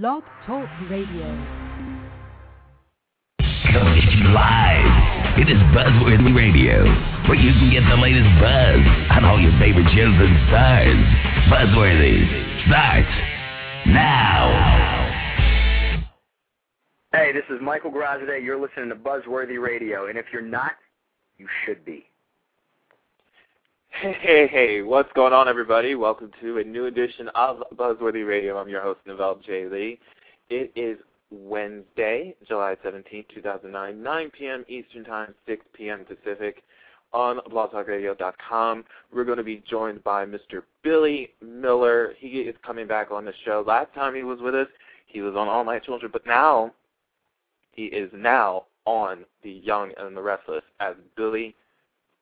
Blog Talk Radio. Coming live. It is Buzzworthy Radio, where you can get the latest buzz on all your favorite shows and stars. Buzzworthy starts now. Hey, this is Michael Grazade. You're listening to Buzzworthy Radio, and if you're not, you should be. Hey, hey, hey, what's going on, everybody? Welcome to a new edition of Buzzworthy Radio. I'm your host, Novell J. Lee. It is Wednesday, July 17, 2009, 9 p.m. Eastern Time, 6 p.m. Pacific on blogtalkradio.com. We're going to be joined by Mr. Billy Miller. He is coming back on the show. Last time he was with us, he was on All My Children, but now he is now on The Young and the Restless as Billy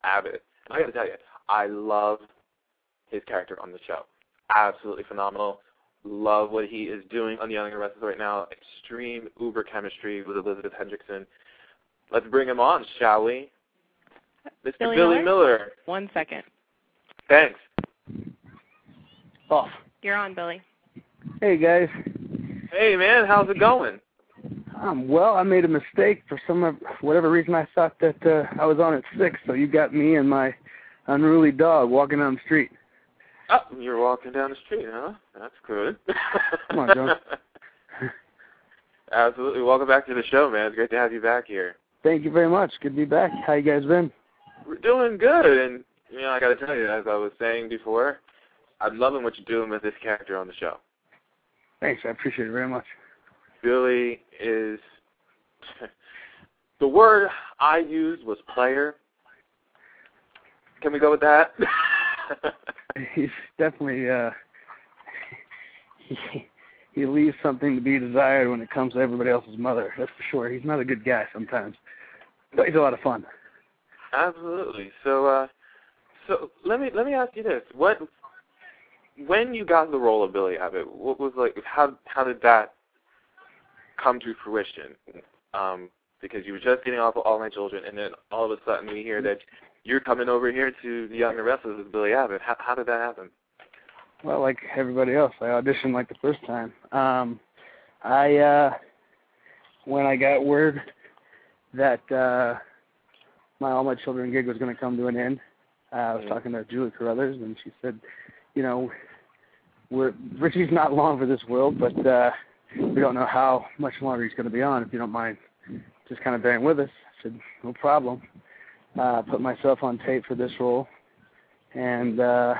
Abbott. I got to tell you, I love his character on the show. Absolutely phenomenal. Love what he is doing on The Young and the Restless right now. Extreme uber chemistry with Elizabeth Hendrickson. Let's bring him on, shall we? Mr. Billy Billy Miller? Miller. One second. Thanks. Off. You're on, Billy. Hey guys. Hey, man, how's it going? Um, well, I made a mistake for some of whatever reason. I thought that uh, I was on at six, so you got me and my unruly dog walking down the street. Oh, you're walking down the street, huh? That's good. Come on, John. Absolutely. Welcome back to the show, man. It's great to have you back here. Thank you very much. Good to be back. How you guys been? We're doing good, and you know, I got to tell you, as I was saying before, I'm loving what you're doing with this character on the show. Thanks. I appreciate it very much. Billy is the word I used was player. Can we go with that? He's definitely uh, he he leaves something to be desired when it comes to everybody else's mother. That's for sure. He's not a good guy sometimes, but he's a lot of fun. Absolutely. So, uh, so let me let me ask you this: what, when you got the role of Billy Abbott, what was like? How how did that come to fruition? Um, because you were just getting off of All My Children, and then all of a sudden we hear that you're coming over here to The Young and Restless with Billy Abbott. How how did that happen? Well, like everybody else, I auditioned like the first time. Um, I uh, when I got word that uh, my All My Children gig was going to come to an end, uh, I was Mhm. talking to Julie Carruthers, and she said, you know, we're Richie's not long for this world, but uh, we don't know how much longer he's going to be on. If you don't mind, just kind of bearing with us. I said, no problem. Uh, put myself on tape for this role, and uh,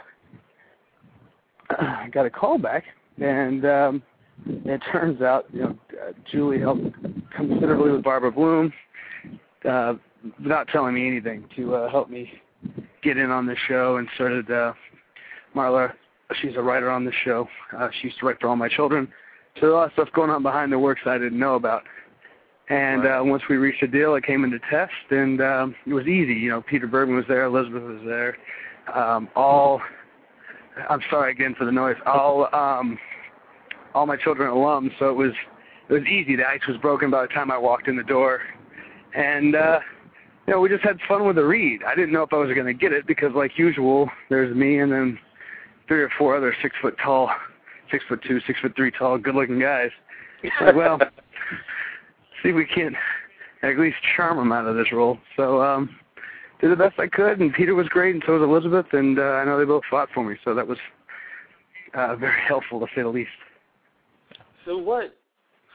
I got a call back, and um, it turns out, you know, uh, Julie helped considerably with Barbara Bloom, uh, without telling me anything, to uh, help me get in on the show, and so did uh, Marla. She's a writer on the show. Uh, she used to write for All My Children. So a lot of stuff going on behind the works I didn't know about. And Right. uh, once we reached a deal, it came into test, and um, it was easy. You know, Peter Bergman was there, Elizabeth was there. Um, all, I'm sorry again for the noise. All, um, all my children alums. So it was, it was easy. The ice was broken by the time I walked in the door, and uh, you know, we just had fun with the read. I didn't know if I was going to get it because, like usual, there's me and then three or four other six foot tall, six foot two, six foot three tall, good looking guys. Like, well, see if we can't at least charm them out of this role. So um did the best I could, and Peter was great, and so was Elizabeth, and uh, I know they both fought for me, so that was uh, very helpful to say the least. So what?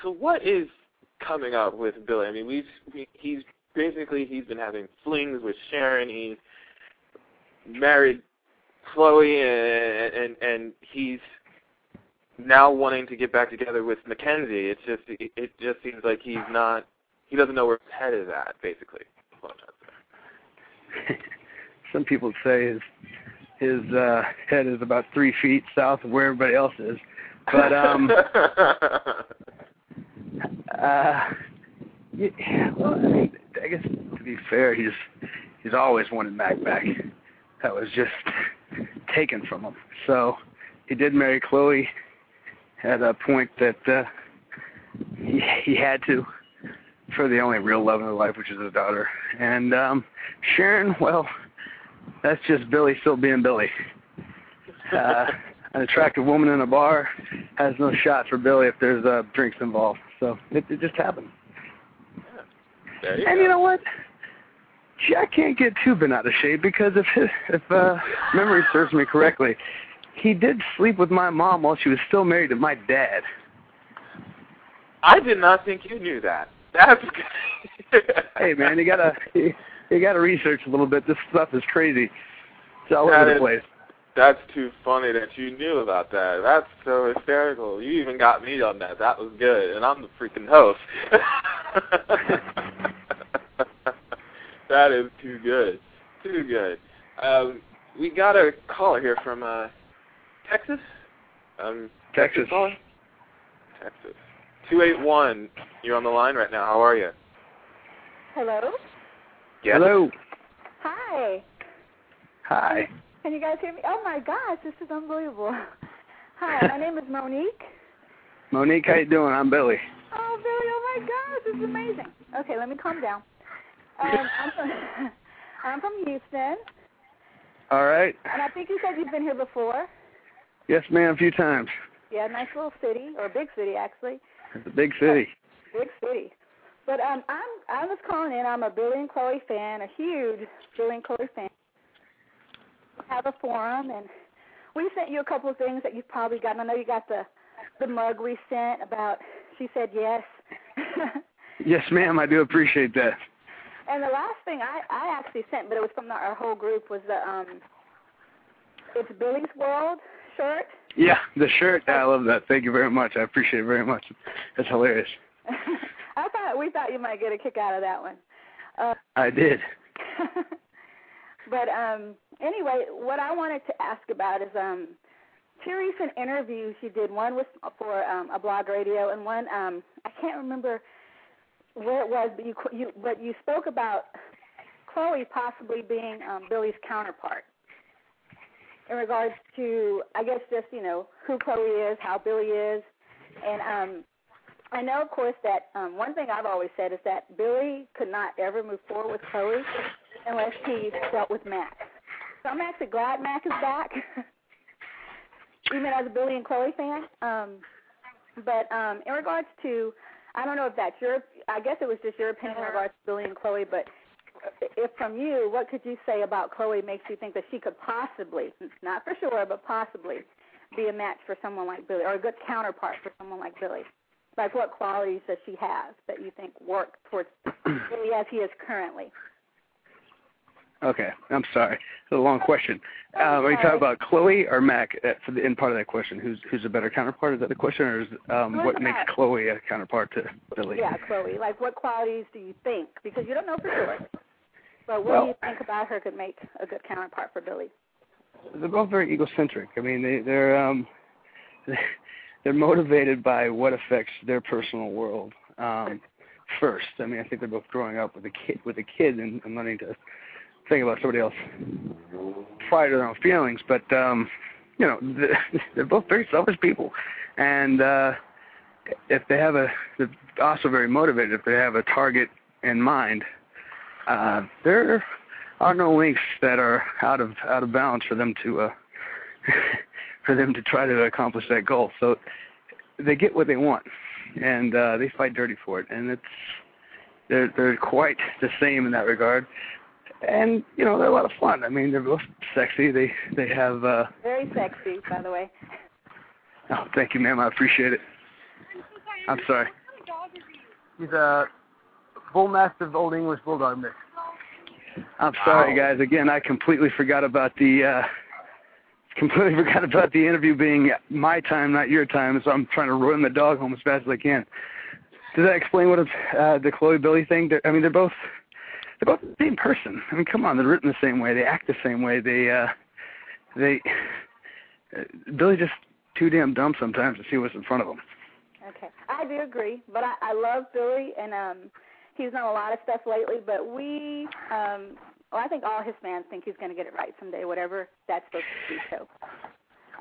So what is coming up with Billy? I mean, we've we, he's basically he's been having flings with Sharon. He's married Chloe, and and and he's now wanting to get back together with Mackenzie. It's just it, it just seems like he's not. He doesn't know where his head is at. Basically, That's what I'm trying to say. Some people say his his uh, head is about three feet south of where everybody else is, but um. Uh, yeah, well, I mean, I guess to be fair, he's he's always wanted Mac back. That was just taken from him. So he did marry Chloe at a point that uh, he he had to for the only real love in his life, which is his daughter. And um, Sharon, well, that's just Billy still being Billy. Uh, an attractive woman in a bar has no shot for Billy if there's uh, drinks involved. So it, it just happened. There you and go. you know what? Jack can't get too bent out of shape because if his, if uh, memory serves me correctly, he did sleep with my mom while she was still married to my dad. I did not think you knew that. That's good. Hey man, you gotta you, you gotta research a little bit. This stuff is crazy. It's all That over the is- place. That's too funny that you knew about that. That's so hysterical. You even got me on that. That was good, and I'm the freaking host. that is too good, too good. Um, we got a caller here from uh, Texas. Um, Texas. caller? Texas. Two eight one. You're on the line right now. How are you? Hello. Yes. Hello. Hi. Hi. Can you guys hear me? Oh my gosh, this is unbelievable. Hi, my name is Monique. Monique, how you doing? I'm Billy. Oh Billy, oh my gosh, this is amazing. Okay, let me calm down. Um, I'm from I'm from Houston, All right. and I think you said you've been here before. Yes, ma'am. A few times. Yeah, nice little city or big city actually, It's a big city. big city. But um, I'm I was calling in. I'm a Billy and Chloe fan, a huge Billy and Chloe fan. Have a forum, and we sent you a couple of things that you've probably gotten. I know you got the the mug we sent about. She said yes. Yes, ma'am. I do appreciate that. and the last thing I I actually sent, but it was from the, our whole group, was the um. It's Billy's World shirt. Yeah, the shirt. I love that. Thank you very much. I appreciate it very much. That's hilarious. I thought we thought you might get a kick out of that one. Uh, I did. but um anyway, what I wanted to ask about is um two recent interviews you did. One was for um a blog radio and one um I can't remember where it was, but you you but you spoke about Chloe possibly being um Billy's counterpart. In regards to I guess just, you know, who Chloe is, how Billy is and um I know, of course, that um, one thing I've always said is that Billy could not ever move forward with Chloe unless he dealt with Mac. So I'm actually glad Mac is back, even as a Billy and Chloe fan. Um, but um, in regards to, I don't know if that's your, I guess it was just your opinion in regards to Billy and Chloe, but if from you, what could you say about Chloe makes you think that she could possibly, not for sure, but possibly be a match for someone like Billy or a good counterpart for someone like Billy? Like what qualities does she have that you think work towards Billy as he is currently? Okay, I'm sorry. It's a long question. Um, are you talking about Chloe or Mac uh, for the end part of that question? Who's who's a better counterpart? Is that the question, or is um, what makes Chloe a counterpart to Billy? Yeah, Chloe. Like what qualities do you think? Because you don't know for sure. But what Well- do you think about her could make a good counterpart for Billy? They're both very egocentric. I mean, they they're um, they're motivated by what affects their personal world um, first. I mean, I think they're both growing up with a kid with a kid and, and learning to think about somebody else prior to their own feelings. But um, you know, they're, both very selfish people, and uh, if they have a, they're also very motivated. If they have a target in mind, uh, there are no links that are out of out of bounds for them to uh, for them to try to accomplish that goal. So they get what they want, and uh, they fight dirty for it, and it's they're they're quite the same in that regard. And you know they're a lot of fun. I mean they're both sexy. They they have. uh Very sexy, by the way. Oh, thank you, ma'am. I appreciate it. I'm sorry. He's a bull mastiff old English bulldog mix. I'm sorry, Wow. guys. Again, I completely forgot about the uh completely forgot about the interview being my time, not your time. So I'm trying to run the dog home as fast as I can. Does that explain what it's, uh, the Chloe Billy thing? They're, I mean, they're both they're both the same person. I mean, come on, they're written the same way. They act the same way. They uh they uh, Billy just too damn dumb sometimes to see what's in front of him. Okay, I do agree, but I, I love Billy, and um, he's done a lot of stuff lately. But we, um, well, I think all his fans think he's going to get it right someday, whatever that's supposed to be. So,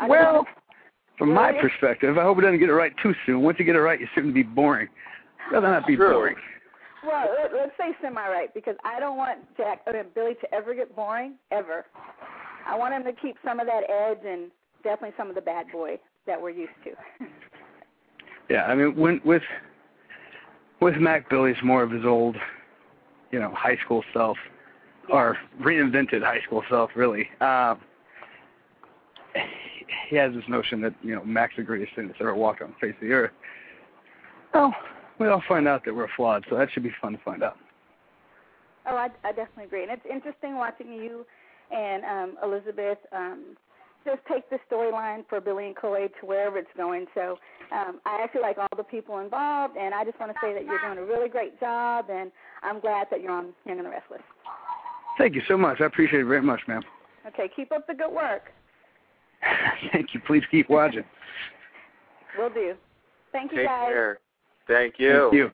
I Well, know. from my Really? perspective, I hope he doesn't get it right too soon. Once you get it right, you shouldn't be boring. Rather not be True. boring. well, let, let's say semi-right because I don't want Jack, I mean, Billy to ever get boring ever. I want him to keep some of that edge and definitely some of the bad boy that we're used to. Yeah, I mean, when with with Mac Billy's more of his old, you know, high school self, or reinvented high school self, really. Um, he has this notion that you know Mac's the greatest thing that's ever walked on the face of the earth. Well, we all find out that we're flawed, so that should be fun to find out. Oh, I, I definitely agree, and it's interesting watching you and um, Elizabeth um, just take the storyline for Billy and Chloe to wherever it's going. So um, I actually like all the people involved, and I just want to say that you're doing a really great job, and I'm glad that you're on Young and the Restless. Thank you so much. I appreciate it very much, ma'am. Okay, keep up the good work. Thank you. Please keep watching. Will do. Thank you, Take guys. care. Thank you. Thank you.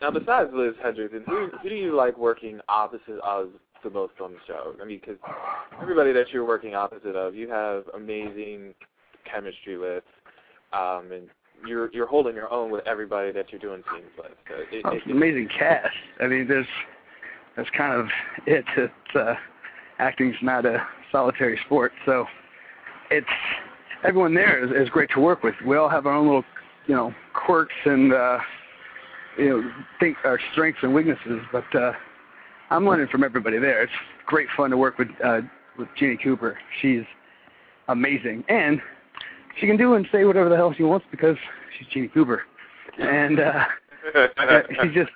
Now, besides Liz Hendrickson, who, who do you like working opposite of the most on the show? I mean, because everybody that you're working opposite of, you have amazing chemistry with, um, and you're you're holding your own with everybody that you're doing scenes with. So it, Oh, it, it's an amazing cast. I mean, there's that's kind of it. It's uh, acting's not a solitary sport, so it's everyone there is, is great to work with. We all have our own little, you know, quirks and uh, you know, think our strengths and weaknesses. But uh, I'm learning from everybody there. It's great fun to work with uh, with Jeannie Cooper. She's amazing, and she can do and say whatever the hell she wants because she's Jeannie Cooper, and. uh she's just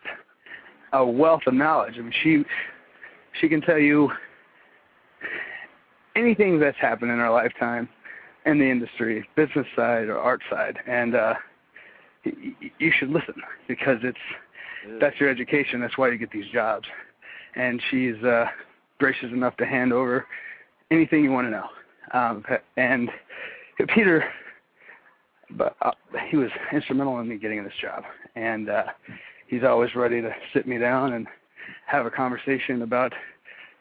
a wealth of knowledge. I mean, she she can tell you anything that's happened in our lifetime in the industry, business side or art side, and uh, y- you should listen because it's that's your education. That's why you get these jobs. And she's uh, gracious enough to hand over anything you want to know. Um, and Peter, but uh, he was instrumental in me getting this job, and uh, he's always ready to sit me down and have a conversation about,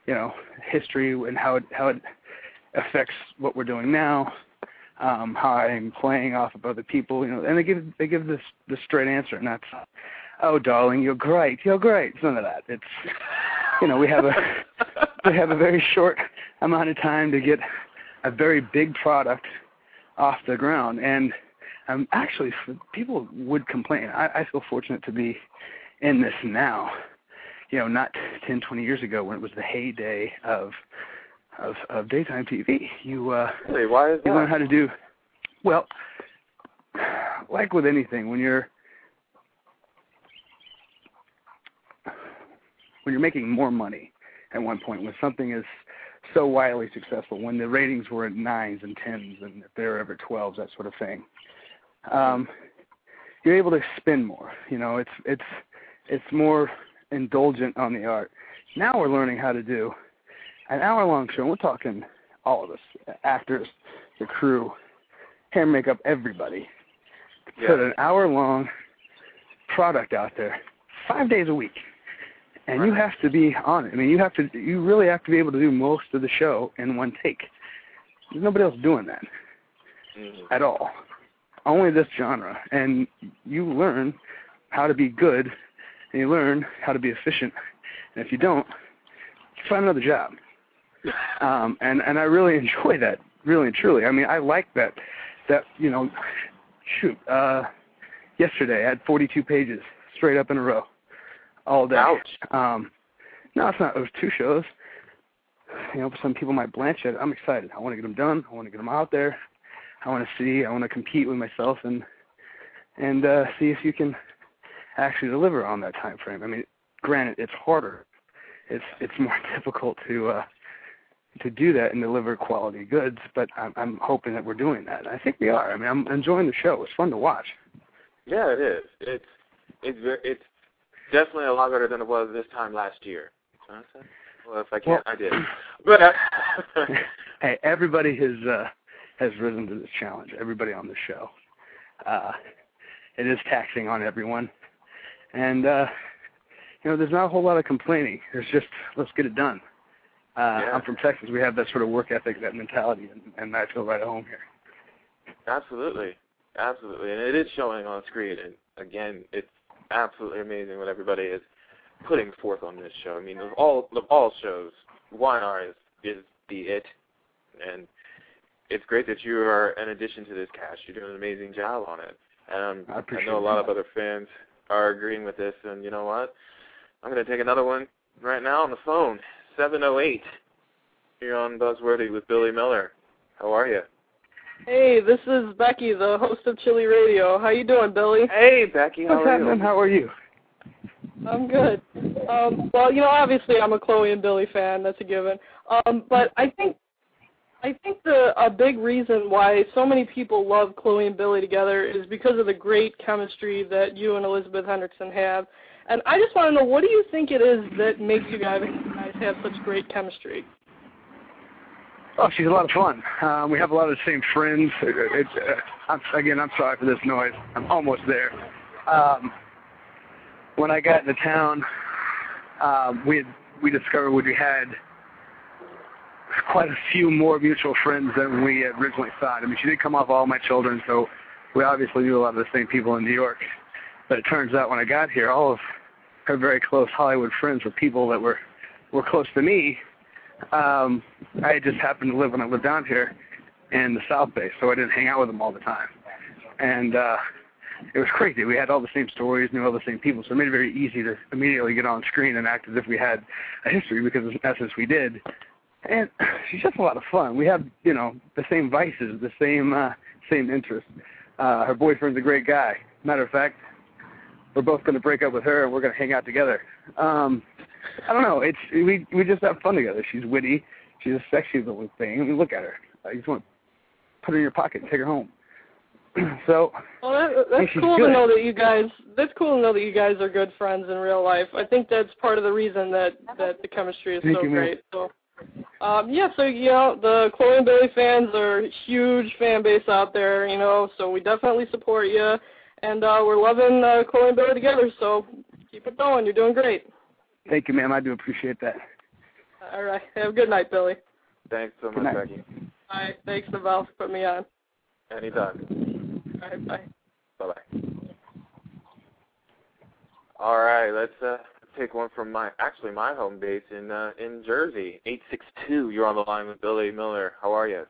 you know, history and how it how it affects what we're doing now, um, how I'm playing off of other people, you know, and they give they give this the straight answer, and that's, oh darling, you're great, you're great. It's none of that. It's, you know, we have a we have a very short amount of time to get a very big product off the ground, and um, actually, people would complain. I, I feel fortunate to be in this now. You know, not 10, 20 years ago when it was the heyday of of, of daytime TV. You uh, Really? Why is you learn how to do well. Like with anything, when you're when you're making more money at one point, when something is so wildly successful, when the ratings were at nines and tens, and if they're ever twelves, that sort of thing, um, you're able to spend more. You know, it's it's it's more indulgent on the art. Now we're learning how to do an hour long show. And we're talking all of us, actors, the crew, hair, makeup, everybody. Yeah. Put an hour long product out there, five days a week, and you have to be on it. I mean, you have to. You really have to be able to do most of the show in one take. There's nobody else doing that Mhm. at all. Only this genre. And you learn how to be good and you learn how to be efficient. And if you don't, find another job. Um and, and I really enjoy that, really and truly. I mean I like that that, you know shoot, uh yesterday I had forty two pages straight up in a row. All day. Ouch. Um no, it's not it was two shows. You know, some people might blanch it. I'm excited. I want to get them done. I want to get them out there. I want to see. I want to compete with myself and and uh, see if you can actually deliver on that time frame. I mean, granted, it's harder. It's it's more difficult to uh, to do that and deliver quality goods, but I'm, I'm hoping that we're doing that. I think we are. I mean, I'm enjoying the show. It's fun to watch. Yeah, it is. It's it's very it's definitely a lot better than it was this time last year. Well, if I can't, Well- I did. But uh, hey, everybody has uh, has risen to this challenge. Everybody on the show. Uh, it is taxing on everyone, and uh, you know, there's not a whole lot of complaining. There's just let's get it done. Uh, Yeah. I'm from Texas. We have that sort of work ethic, that mentality, and, and I feel right at home here. absolutely, absolutely, and it is showing on screen. And again, it's absolutely amazing what everybody is putting forth on this show. I mean, of all of all shows, YNR is is the it, and it's great that you are an addition to this cast. You're doing an amazing job on it. Um, I appreciate know a lot that. of other fans are agreeing with this, and you know what? I'm going to take another one right now on the phone. 708. You're on Buzzworthy with Billy Miller. How are you? Hey, this is Becky, the host of Chili Radio. How you doing, Billy? Hey, Becky. How What's are happening? you? How are you? I'm good. Um, well, you know, obviously I'm a Chloe and Billy fan. That's a given. Um, but I think I think the a big reason why so many people love Chloe and Billy together is because of the great chemistry that you and Elizabeth Hendrickson have. And I just want to know, what do you think it is that makes you guys guys have such great chemistry? Oh, she's a lot of fun. Um, we have a lot of the same friends. It, it, uh, I'm, again, I'm sorry for this noise. I'm almost there. Um, when I got into town, um, we had, we discovered we had quite a few more mutual friends than we had originally thought. I mean, she did come off all my children, so we obviously knew a lot of the same people in New York. But it turns out when I got here, all of her very close Hollywood friends were people that were were close to me. Um, I just happened to live when I lived down here in the South Bay, so I didn't hang out with them all the time. And uh, it was crazy. We had all the same stories, knew all the same people, so it made it very easy to immediately get on screen and act as if we had a history, because in essence we did. And she's just a lot of fun. We have, you know, the same vices, the same uh, same interests. Uh, her boyfriend's a great guy. Matter of fact, we're both going to break up with her and we're going to hang out together. Um, I don't know. It's we we just have fun together. She's witty. She's a sexy little thing. I mean, look at her. I just want to put her in your pocket and take her home. so Well, that, that's cool to know that you guys. That's cool to know that you guys are good friends in real life. I think that's part of the reason that that the chemistry is Thank so you, great. So, um, yeah. So you know, the Chloe and Billy fans are a huge fan base out there. You know, so we definitely support you, and uh, we're loving uh, Chloe and Billy together. So keep it going. You're doing great. Thank you, ma'am. I do appreciate that. All right. Have a good night, Billy. Thanks so Good much, night. Becky. All right. Thanks, Naval, for putting me on. Anytime. All right. Bye. Bye bye. All right, let's uh take one from my actually my home base in uh in Jersey. Eight six two. You're on the line with Billy Miller. How are you?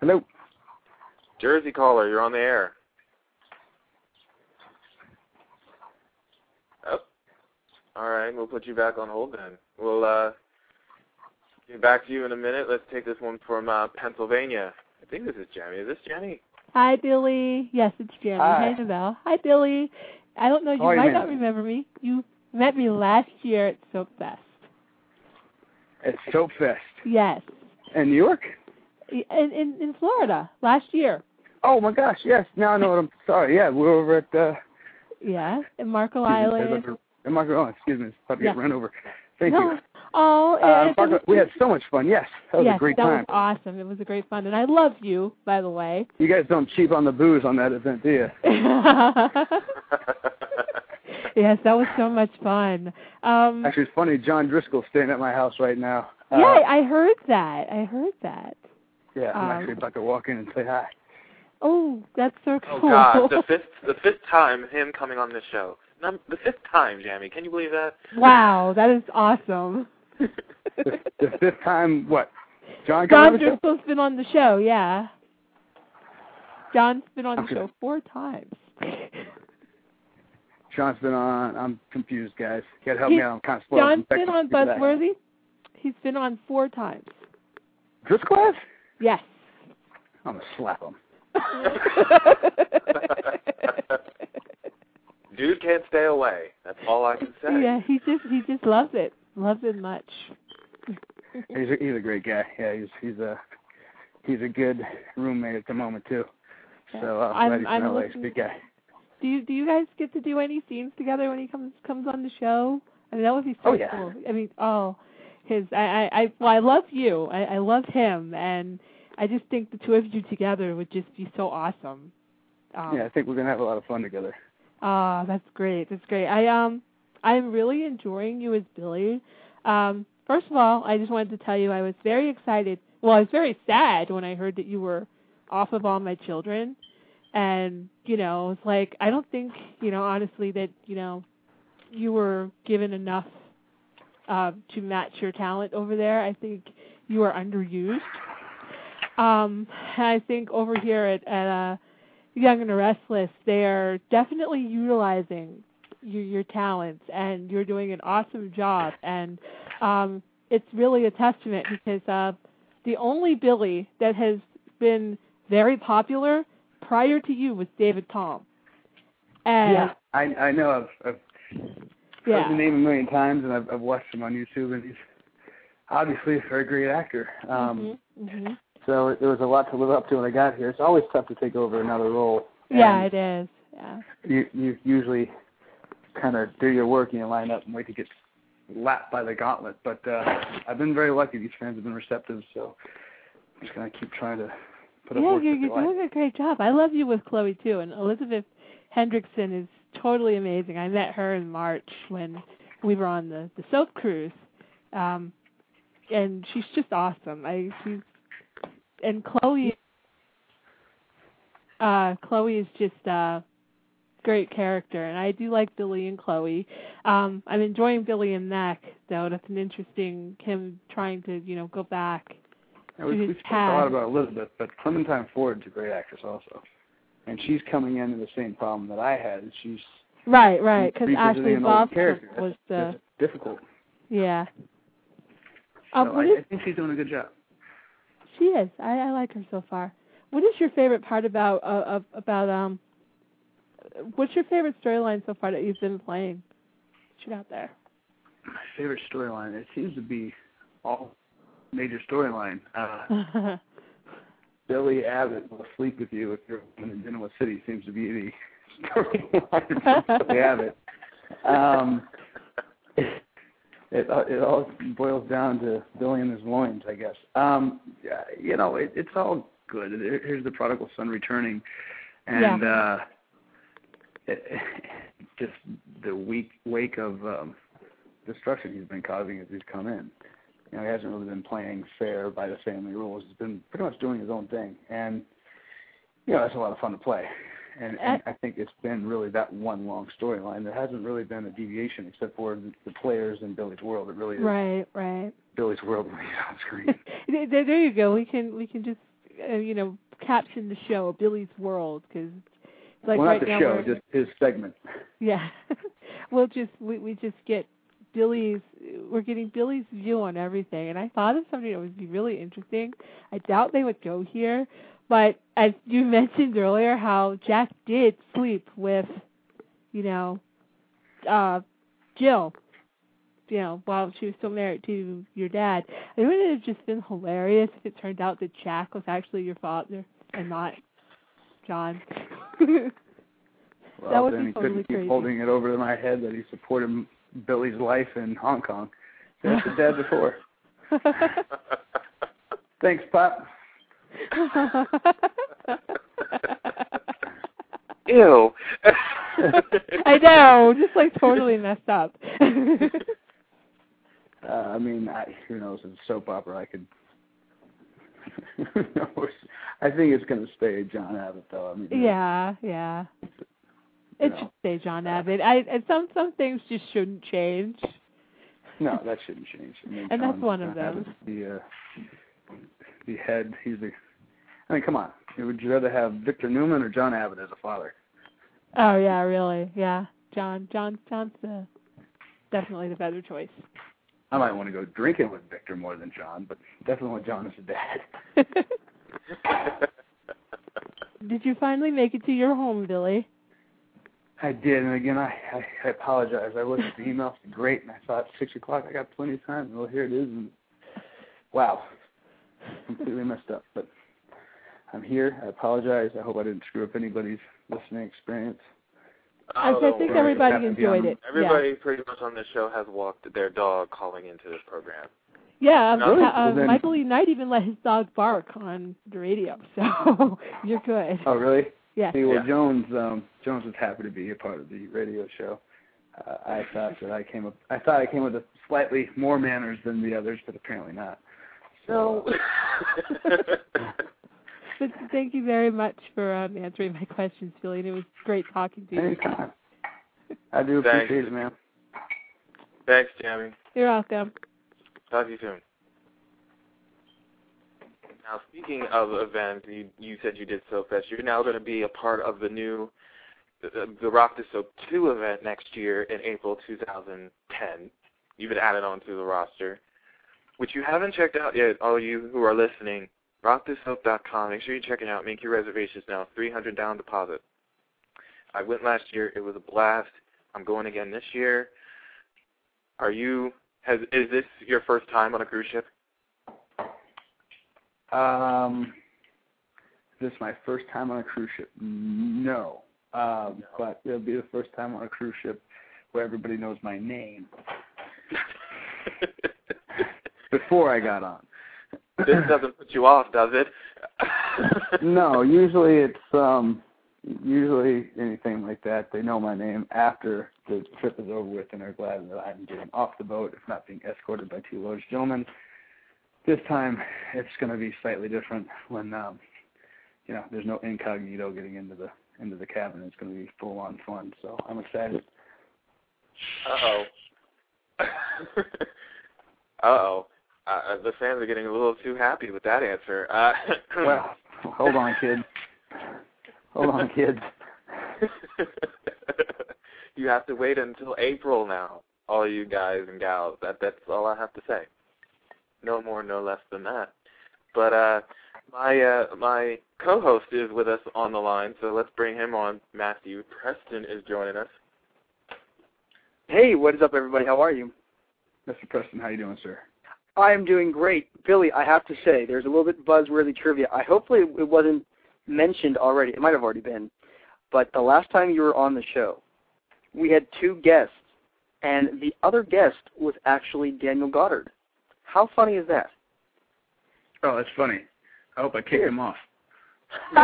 Hello. Jersey caller, you're on the air. Oh. All right, we'll put you back on hold then. We'll uh get back to you in a minute. Let's take this one from uh Pennsylvania. I think this is Jenny. Is this Jenny? Hi, Billy. Yes, it's Jenny. Hi. Hi, Nabel. Hi, Billy. I don't know. You How are you, might not remember me. You met me last year at Soap Fest. It's Soap Fest Yes, in New York. in in, in Florida last year. Oh my gosh, yes. Now I know what I'm. Sorry, yeah, we're over at. Uh, Yeah, in Marco Island. Over- in Marco, oh, excuse me, about to get run over. Thank no. you. Oh, Uh, and it Marco, was- we had so much fun. Yes, that was yes, a great that time. was awesome. It was a great fun, and I love you, by the way. You guys don't cheap on the booze on that event, do you? yes, that was so much fun. Um, Actually, it's funny. John Driscoll's staying at my house right now. Uh, yeah, I heard that. I heard that. yeah. I'm um, actually about to walk in and say hi. Oh, that's so cool. Oh. God, the fifth the fifth time him coming on this show. Num- the fifth time, Jamie. Can you believe that? wow, that is awesome. The, the fifth time, what? John John coming on the show? Driscoll's been on the show, yeah. John's been on the Okay. show four times. John's been on. I'm confused, guys. You gotta help He- me out. I'm kind of slow. John's I'm been on back to back. Buzzworthy. He's been on four times. Driscoll has? Yes. I'm gonna slap him. Dude can't stay away. That's all I can say. yeah, he just he just loves it. Loves it much. He's a, he's a great guy. Yeah, he's he's a he's a good roommate at the moment too. So uh, I'm- glad he's I'm in LA. A looking- big guy. Do you do you guys get to do any scenes together when he comes comes on the show? I mean that would be so Oh, yeah. cool. I mean, oh his I, I I well I love you. I, I love him and I just think the two of you together would just be so awesome. Um, Yeah, I think we're gonna have a lot of fun together. Ah, that's great. That's great. I um I'm really enjoying you as Billy. Um first of all, I just wanted to tell you I was very excited. Well, I was very sad when I heard that you were off of all my children. And, you know, it's like I don't think, you know, honestly that, you know, you were given enough uh, to match your talent over there. I think you are underused. Um, I think over here at, at uh, Young and the Restless, they are definitely utilizing your, your talents, and you're doing an awesome job. And um, it's really a testament because uh, the only Billy that has been very popular prior to you was David Tom. And yeah, I I know I've, I've yeah. heard the name a million times, and I've, I've watched him on YouTube, and he's obviously a very great actor. Um, hmm hmm So there was a lot to live up to when I got here. It's always tough to take over another role. Yeah, it is. Yeah. You you usually kind of do your work and you line up and wait to get lapped by the gauntlet. But uh, I've been very lucky. These fans have been receptive, so I'm just gonna keep trying to put up yeah, you're, you're doing a great job. I love you with Chloe too, and Elizabeth Hendrickson is totally amazing. I met her in March when we were on the the soap cruise, um, and she's just awesome. I she's and Chloe, uh, Chloe is just a great character, and I do like Billy and Chloe. Um, I'm enjoying Billy and Mac though. That's an interesting him trying to you know go back. Yeah, we, to we his spoke a lot about Elizabeth, but Clementine Ford's a great actress also, and she's coming into the same problem that I had. She's Right, right, because Ashley character. was the difficult. yeah. Um, I, is, I think she's doing a good job. She is. I, I like her so far. What is your favorite part about uh, about um? What's your favorite storyline so far that you've been playing? Shoot out there. My favorite storyline. It seems to be all major storyline. Uh, Billy Abbott will sleep with you if you're in Genoa City seems to be the storyline Billy Abbott. Um, it, it it all boils down to Billy and his loins, I guess. Um, yeah, you know, it, it's all good. Here's the prodigal son returning, and uh, it, just the weak wake of um, destruction he's been causing as he's come in. You know, he hasn't really been playing fair by the family rules. He's been pretty much doing his own thing, and you know that's a lot of fun to play. And, and I think it's been really that one long storyline. There hasn't really been a deviation except for the, players in Billy's world. It really is right, right. Billy's world when he's on screen. there, there there you go. We can we can just uh, you know caption the show Billy's World because like well, right not the now show, we're, just his segment. Yeah. we'll just we we just get Billy's we're getting Billy's view on everything and I thought of something that would be really interesting. I doubt they would go here, but as you mentioned earlier how Jack did sleep with you know uh Jill you know, while she was still married to your dad. I it would have just been hilarious if it turned out that Jack was actually your father and not John. Well, That would then be he totally couldn't keep holding it over my head that he supported Billy's life in Hong Kong. That's his dad before. Thanks, Pop. Ew. I know, just like totally messed up. Uh, I mean, I, who knows? It's a soap opera. I could. who knows? I think it's going to stay John Abbott, though. I mean, yeah, yeah. you It know. should stay John Abbott. I and some some things just shouldn't change. No, that shouldn't change. I mean, And that's John- one of John them. Abbott's The uh, the head. He's the. I mean, come on. Would you rather have Victor Newman or John Abbott as a father? Oh yeah, really? Yeah. John John John's the definitely the better choice. I might want to go drinking with Victor more than John, but definitely want John as a dad. Did you finally make it to your home, Billy? I did, and again, I, I, I apologize. I looked at the email, it's great, and I thought six o'clock. I got plenty of time. Well, here it is, and wow, completely messed up. But I'm here. I apologize. I hope I didn't screw up anybody's listening experience. I, I Oh, think everybody Happy to be on enjoyed it. Everybody pretty much on this show has walked their dog calling into this program. Yeah, yeah. No, Um, really? uh, Well, then- Michael E. Knight even let his dog bark on the radio, so you're good. Oh, really? Yeah. See, well, Yeah. Jones, um, Jones was happy to be a part of the radio show. Uh, I thought that I came up. I thought I came with a slightly more manners than the others, but apparently not. So, But thank you very much for um, answering my questions, Billy. And it was great talking to you. anytime. I do Thanks. appreciate it, man. Thanks, Jamie. You're welcome. Talk to you soon. Now, speaking of events, you, you said you did Soap Fest. You're now going to be a part of the new the, the Rock the Soap 2 event next year in April 2010. You've been added onto the roster, which you haven't checked out yet. All you who are listening, rockthesoap.com. Make sure you check it out. Make your reservations now. 300 down deposit. I went last year. It was a blast. I'm going again this year. Are you? Has is this your first time on a cruise ship? Um, is this my first time on a cruise ship? No. Um, but it'll be the first time on a cruise ship where everybody knows my name before I got on. this doesn't put you off, does it? no, usually it's um usually anything like that. They know my name after the trip is over with and are glad that I'm getting off the boat, if not being escorted by two large gentlemen. This time it's gonna be slightly different when um you know, there's no incognito getting into the into the cabin. It's gonna be full on fun. So I'm excited. Uh oh. uh oh. Uh, the fans are getting a little too happy with that answer. Uh, well, hold on, kids. Hold on, kids. you have to wait until April now, all you guys and gals. That that's all I have to say. No more, no less than that. But uh my uh my co-host is with us on the line, so let's bring him on. Matthew Preston is joining us. Hey, what is up, everybody? How are you? Mr. Preston, how you doing, sir? I am doing great. Billy, I have to say, there's a little bit buzzworthy trivia. I hopefully it wasn't mentioned already. It might have already been. But the last time you were on the show, we had two guests, and the other guest was actually Daniel Goddard. How funny is that? Oh, that's funny. I hope I kick him off.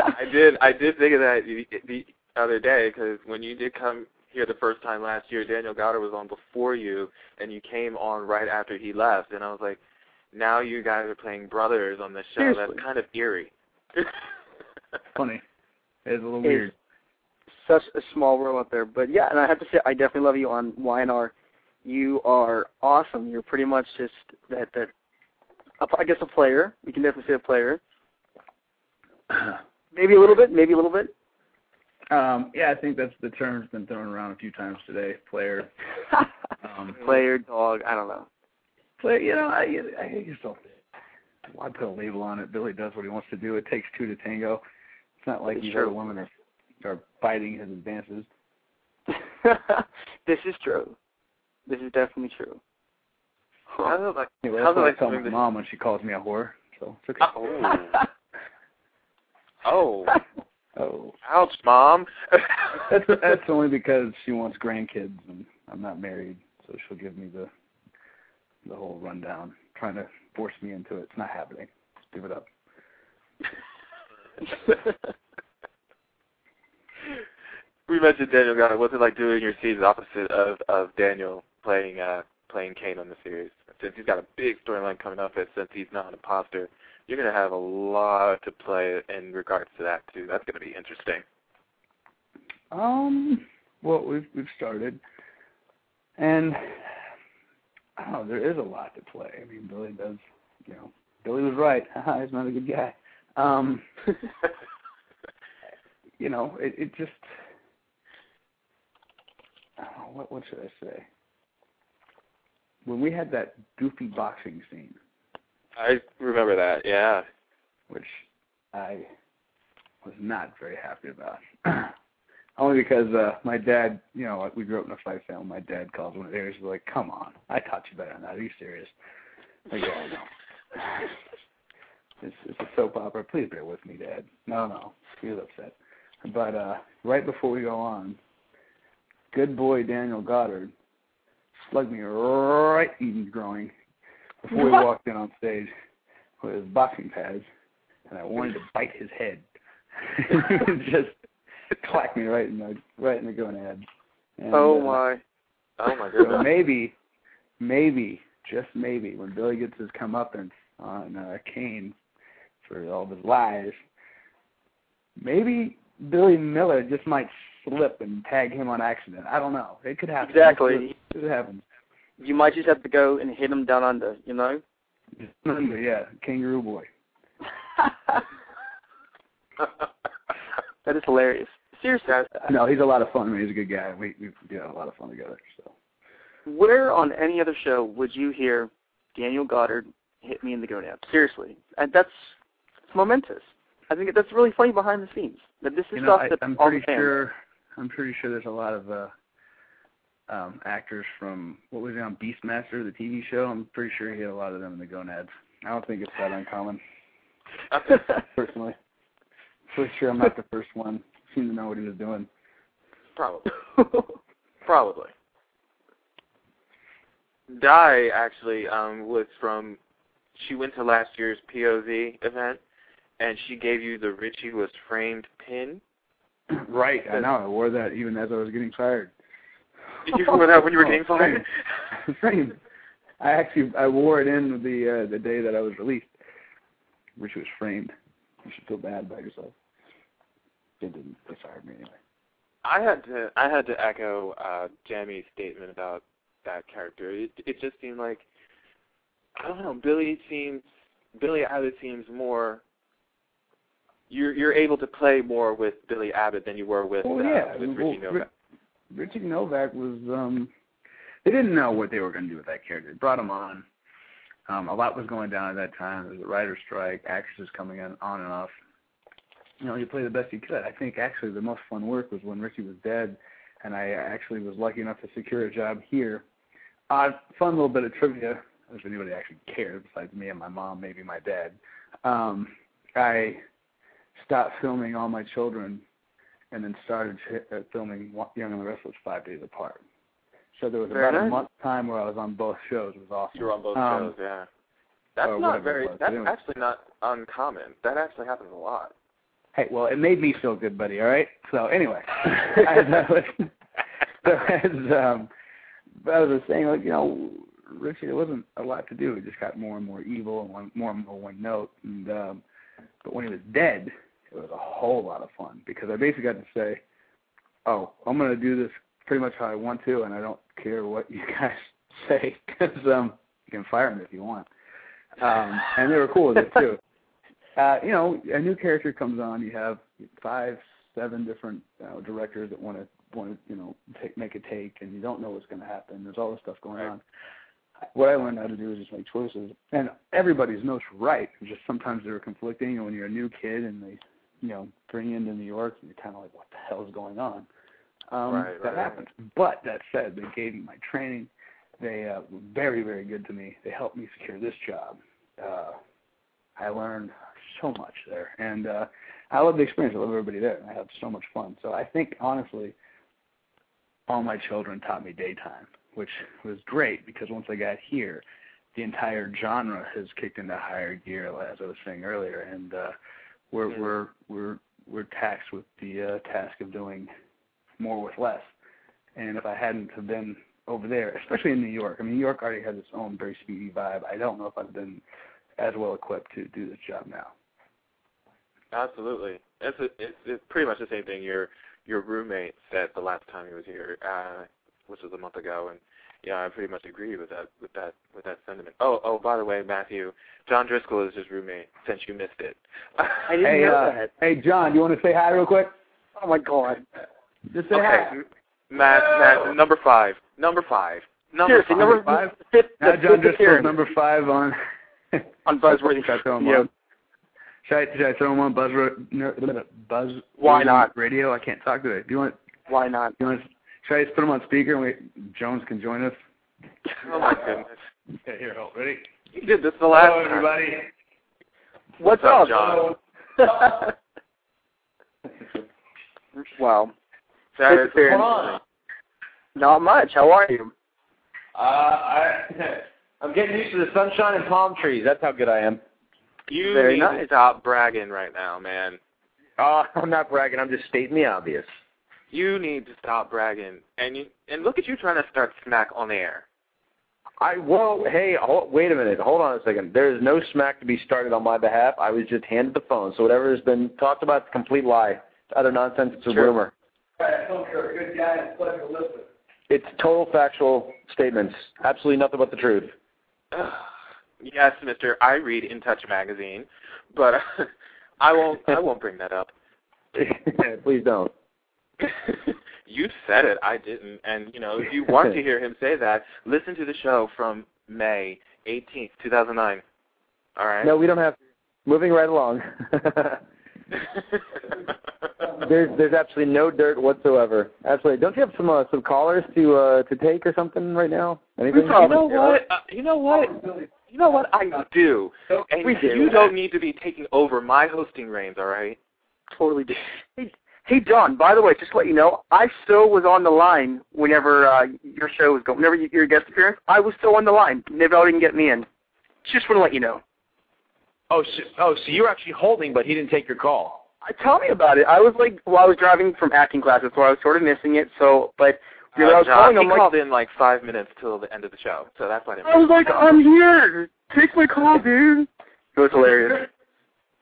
I did. I did think of that the, the other day because when you did come here the first time last year, Daniel Goddard was on before you, and you came on right after he left, and I was like, now you guys are playing brothers on the show. Seriously. That's kind of eerie. Funny. It's a little It's weird. Such a small world out there. But yeah, and I have to say, I definitely love you on YNR. You are awesome. You're pretty much just that that. I guess a player. We can definitely say a player. Maybe a little bit. Maybe a little bit. Um, yeah, I think that's the term's been thrown around a few times today. Player. Um, player, dog. I don't know. player. You know, I, I just don't. Why put a label on it? Billy does what he wants to do. It takes two to tango. It's not like It's these true. other women are are biting his advances. this is true. This is definitely true. How's it like? Anyway, that's what I tell my mom when she calls me a whore. So it's okay. Oh. oh. Oh, Ouch, mom. that's that's only because she wants grandkids and I'm not married, so she'll give me the the whole rundown, trying to force me into it. It's not happening. Just give it up. we mentioned Daniel Goddard. What's it like doing your scenes opposite of of Daniel playing uh playing Kane on the series? Since he's got a big storyline coming up, and since he's not an imposter, you're gonna have a lot to play in regards to that too. That's gonna be interesting. Um, well, we've we've started, and I don't know. There is a lot to play. I mean, Billy does. You know, Billy was right. He's not a good guy. Um, you know, it it just. Know, what what should I say? When we had that goofy boxing scene, I remember that. Yeah. which I was not very happy about. Only because uh my dad, you know, like we grew up in a fight family. My dad calls one of theirs. He's like, "Come on, I taught you better than that. Are you serious?" Like, yeah, I know. It's, it's a soap opera. Please bear with me, Dad. No, no, he was upset. But uh right before we go on, good boy Daniel Goddard slugged me right in the groin before he walked in on stage with his boxing pads, and I wanted to bite his head. Just clack me right in the right in the gonad. And, oh uh, my. Oh my so maybe, maybe, just maybe, when Billy gets his comeuppance on uh, Kane for all of his lies, maybe Billy Miller just might slip and tag him on accident. I don't know. It could happen. Exactly. It could happen. You might just have to go and hit him down under. You know. yeah, Kangaroo Boy. that is hilarious. Seriously. No, he's a lot of fun. I mean, he's a good guy. We we we had a lot of fun together. So. Where on any other show would you hear Daniel Goddard hit me in the gonad? Seriously, and that's it's momentous. I think that's really funny behind the scenes. That this is you know, stuff I, that I'm all pretty the fans. sure. I'm pretty sure there's a lot of uh, um, actors from what was it on Beastmaster, the TV show. I'm pretty sure he had a lot of them in the gonads. I don't think it's that uncommon, personally. Pretty sure I'm not the first one. Seemed to know what he was doing. Probably. Probably. Di actually um was from she went to last year's POZ event and she gave you the Richie was framed pin. right, I know. I wore that even as I was getting fired. Did you wear that when you were getting Oh, fired? Framed. I actually I wore it in the uh, the day that I was released. Which was framed. You should feel bad about yourself. They didn't. They fired me anyway. I had to I had to echo uh Jamie's statement about that character. It it just seemed like I don't know, Billy seems Billy Abbott seems more you're you're able to play more with Billy Abbott than you were with uh, yeah. with well, Richie Novak. Ri- Richie Novak was. um They didn't know what they were going to do with that character. They brought him on. Um, a lot was going down at that time. There was a writer's strike, actresses coming in on and off. You know, you play the best you could. I think actually the most fun work was when Richie was dead, and I actually was lucky enough to secure a job here. Uh, fun little bit of trivia, if anybody actually cared, besides me and my mom, maybe my dad. Um, I stopped filming all my children and then started uh, filming Young and the Restless five days apart. So there was Very about a month time where I was on both shows. It was awesome. You were on both Um, shows, yeah. That's not very that's anyway. actually not uncommon. That actually happens a lot. Hey, well, it made me feel good, buddy. All right. So anyway, as I was, so as um, I was saying, like you know, Richie, there wasn't a lot to do. It just got more and more evil and one, more and more one note. And um, but when he was dead, it was a whole lot of fun because I basically got to say, "Oh, I'm going to do this pretty much how I want to, and I don't care what you guys say because um, you can fire me if you want." Um, and they were cool with it too uh, you know, a new character comes on. You have five, seven different uh, directors that want to want to you know take make a take, and you don't know what's going to happen. There's all this stuff going Right. on. What I learned how to do is just make choices, and everybody's notes were right. Just sometimes they were conflicting, and when you're a new kid and they, you know, bring you into New York, and you're kind of like, what the hell is going on? Um, Right, that right, happens. But that said, they gave me my training. They uh, were very, very good to me. They helped me secure this job. Uh, I learned so much there, and uh, I love the experience. I love everybody there, and I had so much fun. So I think honestly, all my children taught me daytime, which was great because once I got here, the entire genre has kicked into higher gear, as I was saying earlier, and uh, we're Mhm. we're we're we're taxed with the uh, task of doing more with less. And if I hadn't have been over there, especially in New York, I mean, New York already has its own very speedy vibe. I don't know if I've been as well equipped to do this job now. Absolutely. It's a, it's it's pretty much the same thing your your roommate said the last time he was here, uh, which was a month ago, and yeah, I pretty much agree with that with that with that sentiment. Oh oh, by the way, Matthew, John Driscoll is his roommate. Since you missed it. I didn't Hey, know uh, that. hey, John, you want to say hi real quick? Oh my god. Just say okay, hi. M- Matt, Matt, number five, number five, number Seriously, five. number five? Fifth, Now the John fifth Driscoll's number five on on Buzzworthy. Should I throw him Yeah. on? Should I, should I throw him on Buzz ner- Buzz Why not? Radio? I can't talk to today. Do you want? Why not? Do you want? Should I just put him on speaker and we, Jones can join us? Oh my goodness, Okay, here, hold. Ready? you did this the last Hello, time. everybody. What's, What's up, up, John? wow. That is appearance. Not much. How are you? Uh, I, I'm getting used to the sunshine and palm trees. That's how good I am. You Very need nice. to stop bragging right now, man. Uh, I'm not bragging. I'm just stating the obvious. You need to stop bragging. And you and look at you trying to start smack on air. I well, hey, hold, wait a minute. Hold on a second. There is no smack to be started on my behalf. I was just handed the phone. So whatever has been talked about is a complete lie. It's utter nonsense. It's a Sure. rumor. You're a good guy. Pleasure to listen. It's total factual statements. Absolutely nothing but the truth. yes, Mister, I read In Touch magazine, but I won't. I won't bring that up. Please don't. you said it. I didn't. And you know, if you want to hear him say that, listen to the show from May 18th, 2009. All right. No, we don't have. Moving right along. there's there's absolutely no dirt whatsoever. Absolutely. Don't you have some uh, some callers to uh, to take or something right now? Anything? You know what? Uh, you know what? You know what? I do. And We do. you don't need to be taking over my hosting reins. All right. Totally do. Hey, hey, John. By the way, just to let you know, I still was on the line whenever uh, your show was going. Whenever you, your guest appearance, I was still on the line. Neville didn't get me in. Just want to let you know. Oh, so, oh, so you were actually holding, but he didn't take your call. Uh, tell me about it. I was like, well, I was driving from acting classes, so I was sort of missing it. So, but you know, I Uh, was John, calling. he I'm like, called in like five minutes till the end of the show, so that's why I didn't. I was like, I'm here. Take my call, dude. It was hilarious.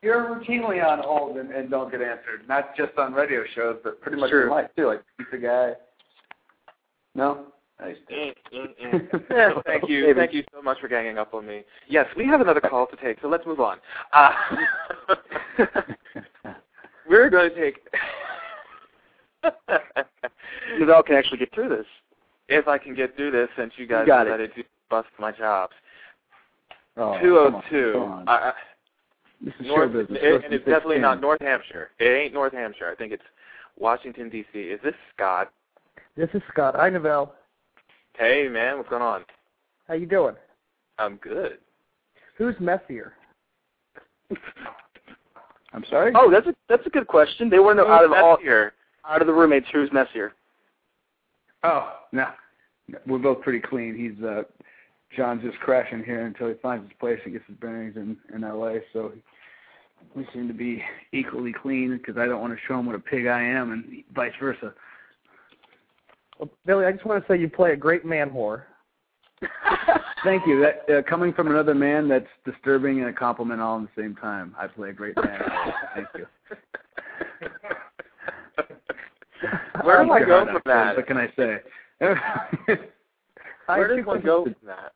You're routinely on hold and, and don't get answered, not just on radio shows, but pretty much Sure. in life too. Like pizza guy. No. Nice. Mm, mm, mm. Yeah, thank you, Maybe. thank you so much for ganging up on me. Yes, we have another call to take, so let's move on. Uh, we're going to take. Neville can actually get through this. if I can get through this, since you guys got it. decided to bust my chops. Two o two. come oh on, come on. I- I- This is North, show business. it- and it's definitely 16. not North Hampshire. It ain't North Hampshire. I think it's Washington D.C. Is this Scott? This is Scott. Hi, Novell. Hey man, what's going on? How you doing? I'm good. Who's messier? I'm sorry. Oh, that's a that's a good question. They want to know out of Who's all messier? out of the roommates who's messier. Oh, no. We're both pretty clean. He's uh John's just crashing here until he finds his place and gets his bearings in in LA. So we seem to be equally clean because I don't want to show him what a pig I am, and vice versa. Well, Billy, I just want to say you play a great man whore. Thank you. That uh, coming from another man, that's disturbing and a compliment all at the same time. I play a great man. Thank you. Where do I Keep go from up, that? What can I say? Where have does one go from that?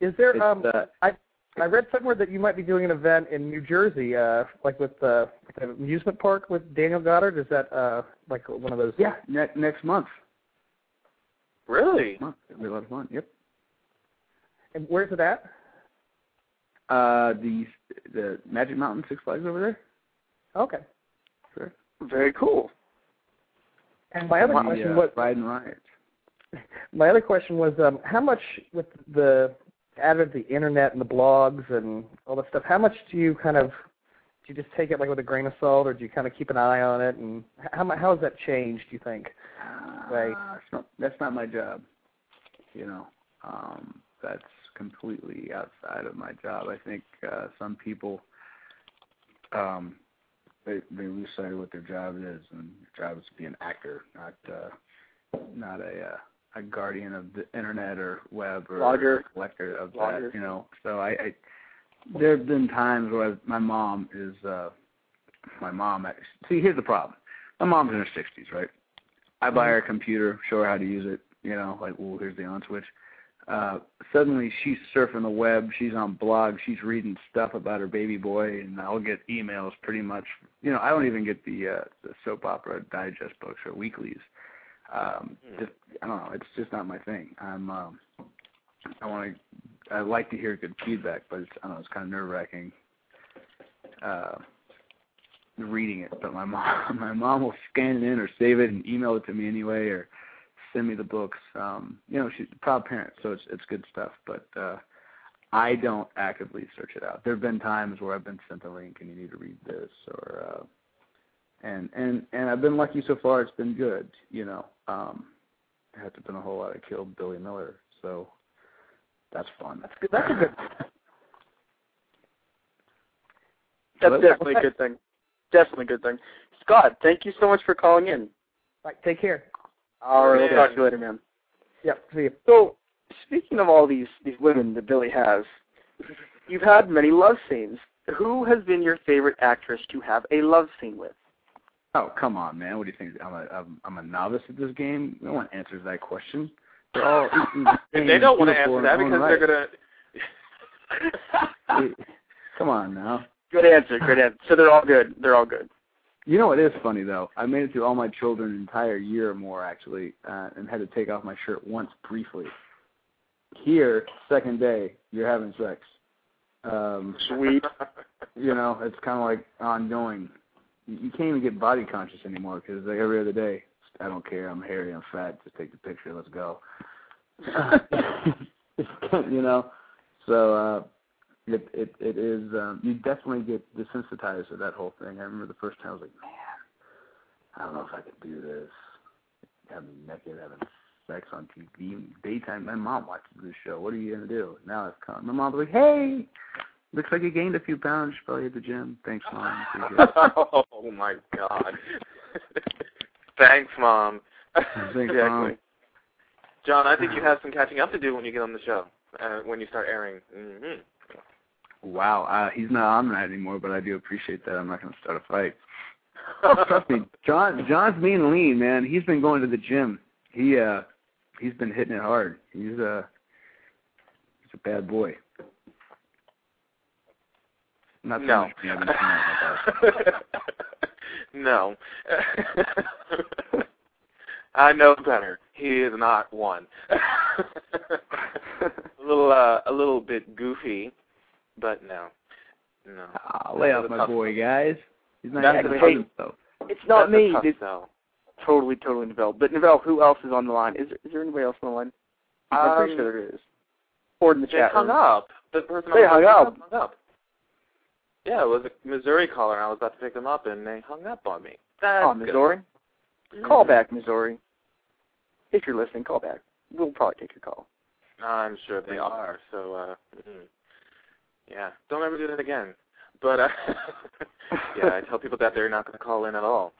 Is there um uh, I I read somewhere that you might be doing an event in New Jersey, uh like with uh the amusement park with Daniel Goddard. Is that uh like one of those yeah, ne- next month. Really? Next Month. It'll be a lot of fun. Yep. And where's it at? Uh, the the Magic Mountain Six Flags over there. Okay. Sure. Very cool. And my other question uh, was Ride and Riot. my other question was um how much with the of the internet and the blogs and all that stuff, how much do you kind of do you just take it like with a grain of salt or do you kind of keep an eye on it and how how has that changed, do you think? Right. Uh, it's not, that's not my job. You know, um, that's completely outside of my job. I think uh, some people um, they they lose sight of what their job is, and their job is to be an actor, not uh, not a uh, a guardian of the internet or web or Blogger. a collector of that. You know, so I, I there have been times where my mom is uh, my mom. See, here's the problem. My mom's in her 60s, right? I buy her a computer, show her how to use it, you know, like, well, here's the on switch. Uh, suddenly she's surfing the web, she's on blogs, she's reading stuff about her baby boy, and I'll get emails pretty much, you know, I don't even get the, uh, the soap opera digest books or weeklies. Um, just, I don't know, it's just not my thing. I'm, um, I want to, I like to hear good feedback, but it's, I don't know, it's kind of nerve wracking. Uh, reading it, but my mom my mom will scan it in or save it and email it to me anyway or send me the books. Um, you know, she's a proud parent, so it's it's good stuff. But uh I don't actively search it out. There have been times where I've been sent a link and you need to read this or uh and and and I've been lucky so far it's been good, you know. Um there hasn't been a whole lot of killed Billy Miller, so that's fun. That's good. That's a good. That's Hello? definitely a good thing. Definitely a good thing. Scott, thank you so much for calling in. Right, take care. All right, we'll talk to you later, man. Yep. See you. So, speaking of all these these women that Billy has, you've had many love scenes. Who has been your favorite actress to have a love scene with? Oh, come on, man. What do you think? I'm a I'm, I'm a novice at this game. No one answers that question. They're all And they don't want to answer that because they're gonna. Come on now. Good answer. Good answer. So they're all good. They're all good. You know what is funny though? I made it through all my children an entire year or more actually, uh, and had to take off my shirt once briefly. Here, second day, you're having sex. Um, Sweet. you know, it's kind of like ongoing. You can't even get body conscious anymore because like every other day, I don't care. I'm hairy. I'm fat. Just take the picture. Let's go. you know, so uh, it it it is. Um, you definitely get desensitized to that whole thing. I remember the first time I was like, man, I don't know if I could do this. Having naked, having sex on TV, daytime. My mom watches this show. What are you gonna do? Now it's come. My mom's like, hey, looks like you gained a few pounds. Probably at the gym. Thanks, mom. It. oh my god. Thanks, mom. Thanks, exactly. Mom. John, I think you have some catching up to do when you get on the show. Uh, when you start airing. hmm Wow, uh, he's not on that anymore, but I do appreciate that. I'm not going to start a fight. Oh, trust me, John. John's mean lean, man. He's been going to the gym. He uh, he's been hitting it hard. He's a he's a bad boy. Not so No. much me. I've been seeing that no. I know better. He is not one. a little uh, a little bit goofy, but no. No. Ah, lay off my tough boy, guys. He's not That's acting a- hey. himself. It's not That's me. It's totally, totally Novell. But Novell, who else is on the line? Is there, is there anybody else on the line? I'm pretty Um, sure there is. Or in the They chat hung room. up. The person They hung up. to hung up. Yeah, it was a Missouri caller. and I was about to pick them up, and they hung up on me. That's Oh. Missouri. Mhm. Call back, Missouri. If you're listening, call back. We'll probably take your call. I'm sure they are. So, uh, mhm. yeah, don't ever do that again. But uh, yeah, I tell people that they're not going to call in at all.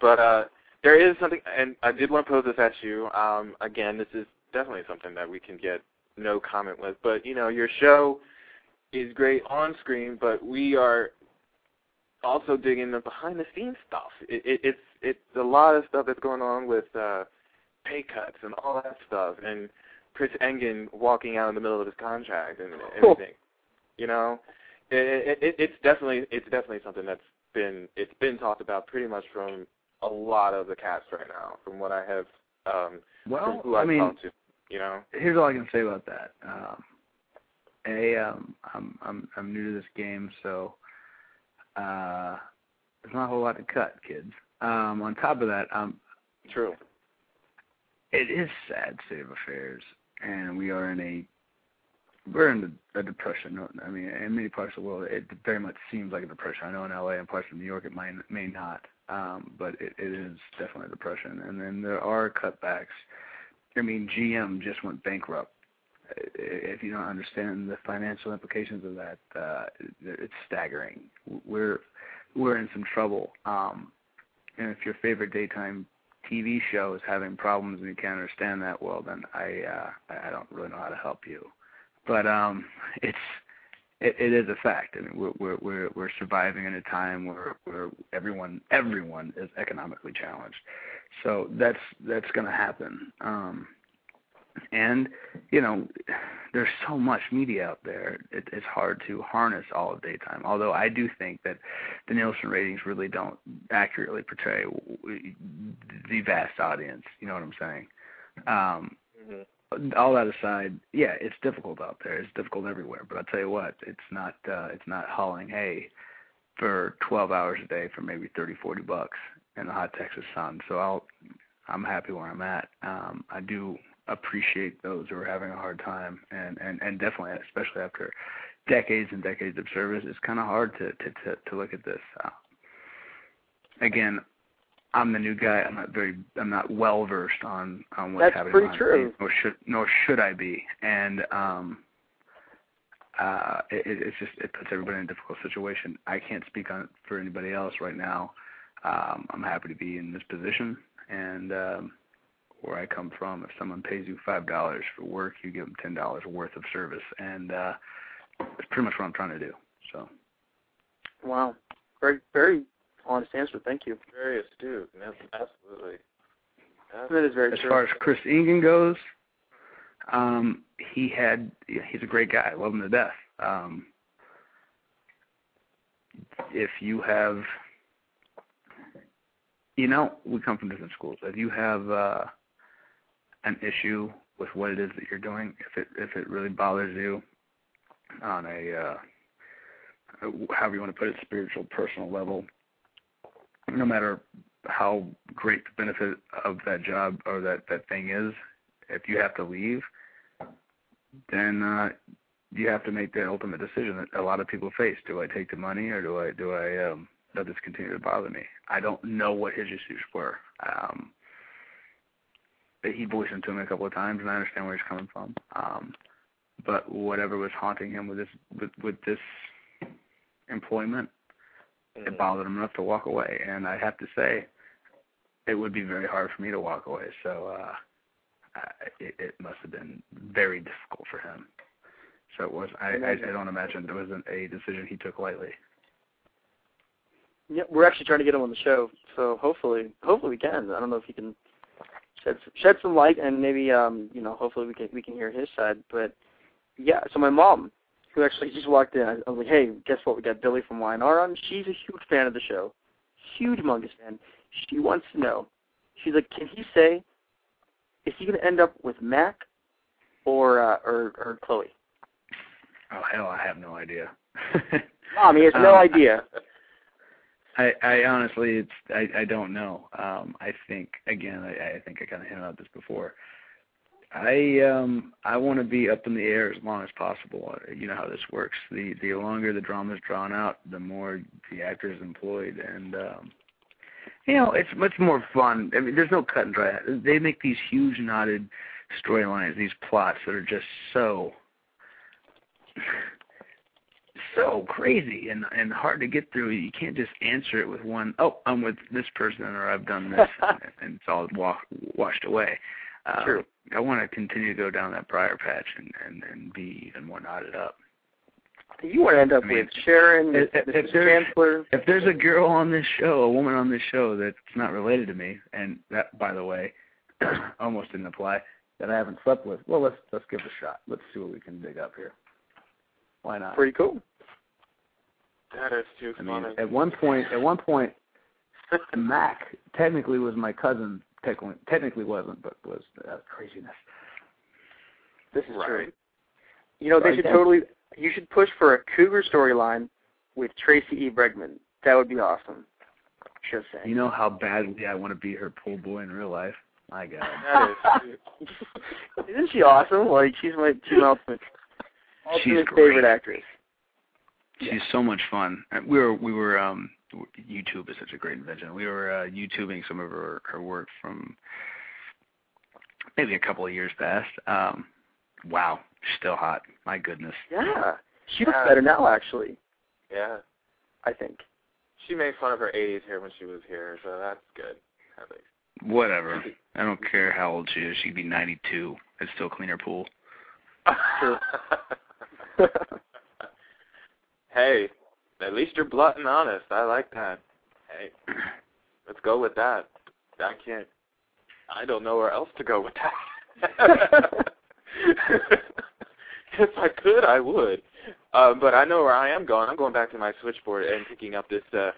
But uh, there is something, and I did want to pose this at you. Um, again, this is definitely something that we can get no comment with. But you know, your show is great on screen, but we are also digging the behind the scenes stuff. It, it, it's it's a lot of stuff that's going on with uh, pay cuts and all that stuff, and Chris Engen walking out in the middle of his contract and everything. You know, it, it, it's definitely it's definitely something that's been it's been talked about pretty much from a lot of the cast right now, from what I have um, from Well, who I I've mean, talked to. You know, here's all I can say about that. Um, a, um, I'm I'm I'm new to this game, so uh, there's not a whole lot to cut, kids. Um, on top of that, um, true. it is sad state of affairs, and we are in a we're in a depression. I mean, in many parts of the world, it very much seems like a depression. I know in LA and parts of New York, it might may not, um, but it, it is definitely a depression. And then there are cutbacks. I mean, GM just went bankrupt. I- If you don't understand the financial implications of that, uh, it's staggering. We're we're in some trouble. Um, and if your favorite daytime TV show is having problems and you can't understand that, well, then I uh, I I don't really know how to help you. But um, it's it, it is a fact. I mean, we're we're we're we're surviving in a time where where everyone everyone is economically challenged. So that's that's going to happen. Um, and you know, there's so much media out there. It, it's hard to harness all of daytime. Although I do think that the Nielsen ratings really don't accurately portray the vast audience. You know what I'm saying? Um, hmm all that aside, yeah, it's difficult out there. It's difficult everywhere. But I'll tell you what, it's not uh, it's not hauling hay for 12 hours a day for maybe 30, 40 bucks in the hot Texas sun. So I'll I'm happy where I'm at. Um, I do appreciate those who are having a hard time, and and and definitely, especially after decades and decades of service, it's kind of hard to to to, to look at this. Uh, again, I'm the new guy. I'm not very. I'm not well versed on on what's That's happening. pretty true. Nor should nor should I be. And um, uh, it, it- it's just it puts everybody in a difficult situation. I can't speak on for anybody else right now. Um, I'm happy to be in this position, and um, where I come from, if someone pays you five dollars for work, you give them ten dollars worth of service, and uh, that's pretty much what I'm trying to do. So. Wow. Very, very honest answer. Thank you. Very astute. Yes, absolutely. That is very as true. far as Chris Engen goes, um, he had he's a great guy. I love him to death. Um, if you have, you know, we come from different schools. If you have uh, an issue with what it is that you're doing, if it if it really bothers you on a uh, however you want to put it, spiritual, personal level, no matter how great the benefit of that job or that that thing is, if you have to leave, then uh, you have to make the ultimate decision that a lot of people face. Do I take the money or do I do I um, let this continue to bother me? I don't know what his issues were. Um, he voiced them to me a couple of times, and I understand where he's coming from. Um, but whatever was haunting him with this with, with this employment, it bothered him enough to walk away. And I have to say, it would be very hard for me to walk away. So uh, I, it, it must have been very difficult for him. So it was. I, I, I don't imagine it wasn't a decision he took lightly. Yeah, we're actually trying to get him on the show, so hopefully, hopefully we can. I don't know if he can shed shed some light, and maybe um, you know, hopefully we can we can hear his side. But yeah, so my mom, who actually just walked in, I was like, hey, guess what? We got Billy from Y&R on. She's a huge fan of the show, huge humongous fan. She wants to know. She's like, can he say, is he going to end up with Mac or uh, or or Chloe? Oh hell, I have no idea. Mom, he has no Um, idea. I, I honestly, it's I, I don't know. Um, I think again, I, I think I kind of hinted at this before. I um I want to be up in the air as long as possible. You know how this works. The the longer the drama is drawn out, the more the actor is employed, and um, you know it's much more fun. I mean, there's no cut and dry. They make these huge knotted storylines, these plots that are just so so crazy and and hard to get through. You can't just answer it with one. Oh, I'm with this person, or I've done this, and, and it's all wa- washed away. Uh, True. I want to continue to go down that briar patch and and and be even more knotted up. You want to end up I mean, with Sharon, if- if Chancellor. If there's a girl on this show, a woman on this show that's not related to me, and that, by the way, almost didn't apply, that I haven't slept with, well, let's let's give it a shot. Let's see what we can dig up here. Why not? Pretty cool. That is too I mean, at one point, at one point, Mac technically was my cousin. Technically, technically wasn't, but was uh, craziness. This is true. Right. You know, they Right. should totally. You should push for a Cougar storyline with Tracy E. Bregman. That would be awesome. Just saying. You know how badly I want to be her pool boy in real life. My God. That is Isn't she awesome? Like she's my she's my ultimate, ultimate great. favorite actress. She's so much fun. We were we were um YouTube is such a great invention. We were uh, YouTubing some of her her work from maybe a couple of years past. Um wow, She's still hot. My goodness. Yeah, she looks Yeah. better now. Actually, yeah. I think. She made fun of her 80s hair when she was here, so that's good. At least. Whatever. I don't care how old she is. She'd be 92. I'd still clean her pool. hey, at least you're blunt and honest. I like that. Hey, let's go with that. I can't. I don't know where else to go with that. if I could, I would. Um, but I know where I am going. I'm going back to my switchboard and picking up this uh,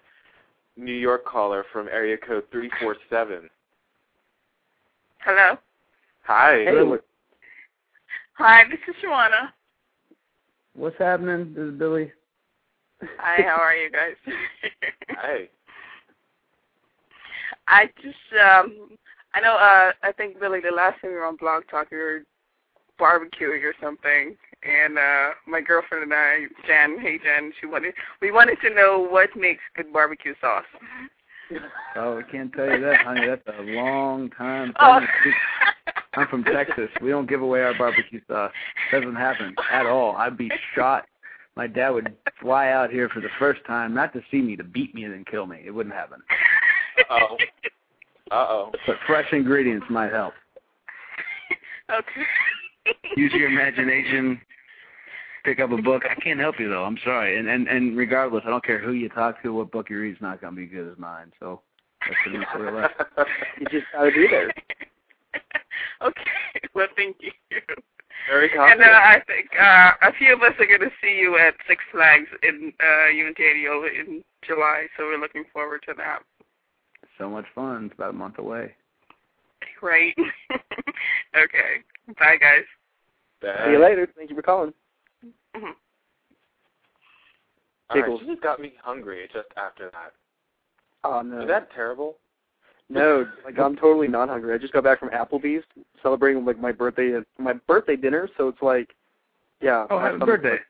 New York caller from area code three four seven. Hello. Hi. Hey, Hi, this is Shawana. What's happening? This is Billy. Hi, how are you guys? Hi. I just um I know uh I think Billy the last time you were on Blog Talk you were barbecuing or something and uh my girlfriend and I, Jen, hey Jen, she wanted we wanted to know what makes good barbecue sauce. Oh, I can't tell you that, honey. That's a long time. Oh. I'm from Texas. We don't give away our barbecue sauce. Doesn't happen at all. I'd be shot. My dad would fly out here for the first time, not to see me, to beat me and then kill me. It wouldn't happen. Uh-oh. Uh-oh. But fresh ingredients might help. okay. Use your imagination. Pick up a book. I can't help you though. I'm sorry. And and and regardless, I don't care who you talk to, what book you read is not gonna be as good as mine. So that's the news for your life. you just gotta be there. okay. Well thank you. Very And confident. uh, I think uh, a few of us are going to see you at Six Flags in uh, Unitario in July, so we're looking forward to that. So much fun. It's about a month away. Right. okay. Bye, guys. Bye. See you later. Thank you for calling. Mhm. All right, she just got me hungry just after that. Oh no. Is that terrible? No, like I'm totally not hungry. I just got back from Applebee's celebrating like my birthday and my birthday dinner, so it's like yeah. Oh, happy birthday. like-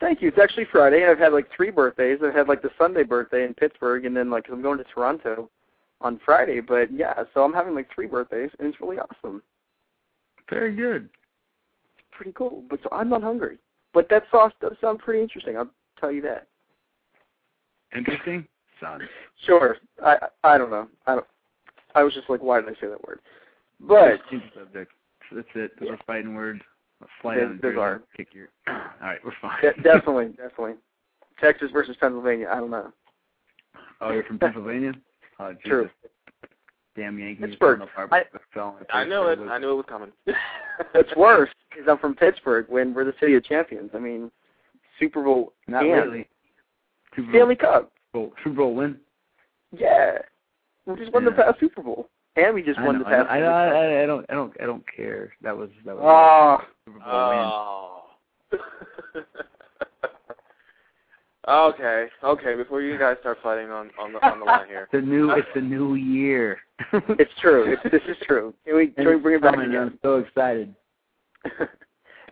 Thank you. It's actually Friday. I've had like three birthdays. I've had like the Sunday birthday in Pittsburgh and then like I'm going to Toronto on Friday, but yeah, so I'm having like three birthdays and it's really awesome. Very good. It's pretty cool. But so I'm not hungry. But that sauce does sound pretty interesting, I'll tell you that. Interesting? Son. Sure. I I I don't know. I don't I was just like, why did I say that word? But Change the subject. That's it. Those are fighting words. I'll Fly Those- down those are. Kick your. All right, we're fine. de- definitely, definitely. Texas versus Pennsylvania. I don't know. Oh, you're from Pennsylvania? Oh, Jesus. True. Damn Yankees. Pittsburgh. Don't know if I- fell I know it. I knew it was coming. What's worse is I'm from Pittsburgh when we're the city of champions. I mean, Super Bowl Not and really. Super Stanley Cup. Bowl, Super Bowl win. Yeah. We just won the past Super Bowl. And we just I won know, the past I, know, I, I, I don't. I don't. I don't care. That was. That was. Oh, Super Bowl. Oh. okay, okay. Before you guys start fighting on on the on the line here. The new. It's the new year. it's true. It's, this is true. Can we, can we bring it back again? I'm so excited.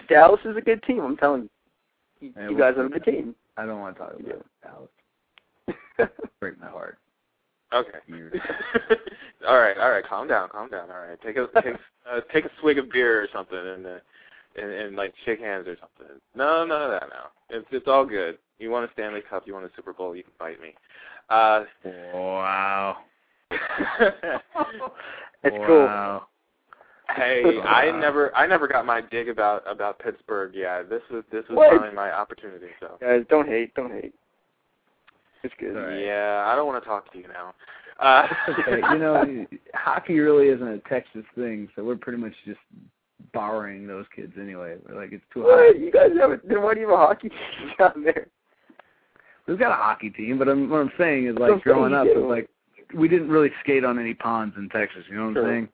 Dallas is a good team, I'm telling you. You, you guys are a good team. I don't want to talk about Dallas. Break my heart. Okay. Years. all right, all right. Calm down, calm down. All right, take a take uh, take a swig of beer or something, and uh, and and like shake hands or something. No, none of that now. It's it's all good. You want a Stanley Cup, you want a Super Bowl, you can fight me. Uh, Wow. It's cool. wow. hey, I never I never got my dig about about Pittsburgh. Yeah, this was this was What? finally my opportunity. So. Guys, don't hate. Don't hate. It's good. All right. Yeah, I don't want to talk to you now. Uh, okay, you know, hockey really isn't a Texas thing, so we're pretty much just borrowing those kids anyway. We're like, it's too hot. What? You guys have a, then why do you have a hockey team down there? We've got a hockey team, but I'm, what I'm saying is, That's like, growing up, you it's like, we didn't really skate on any ponds in Texas, you know what True. I'm saying?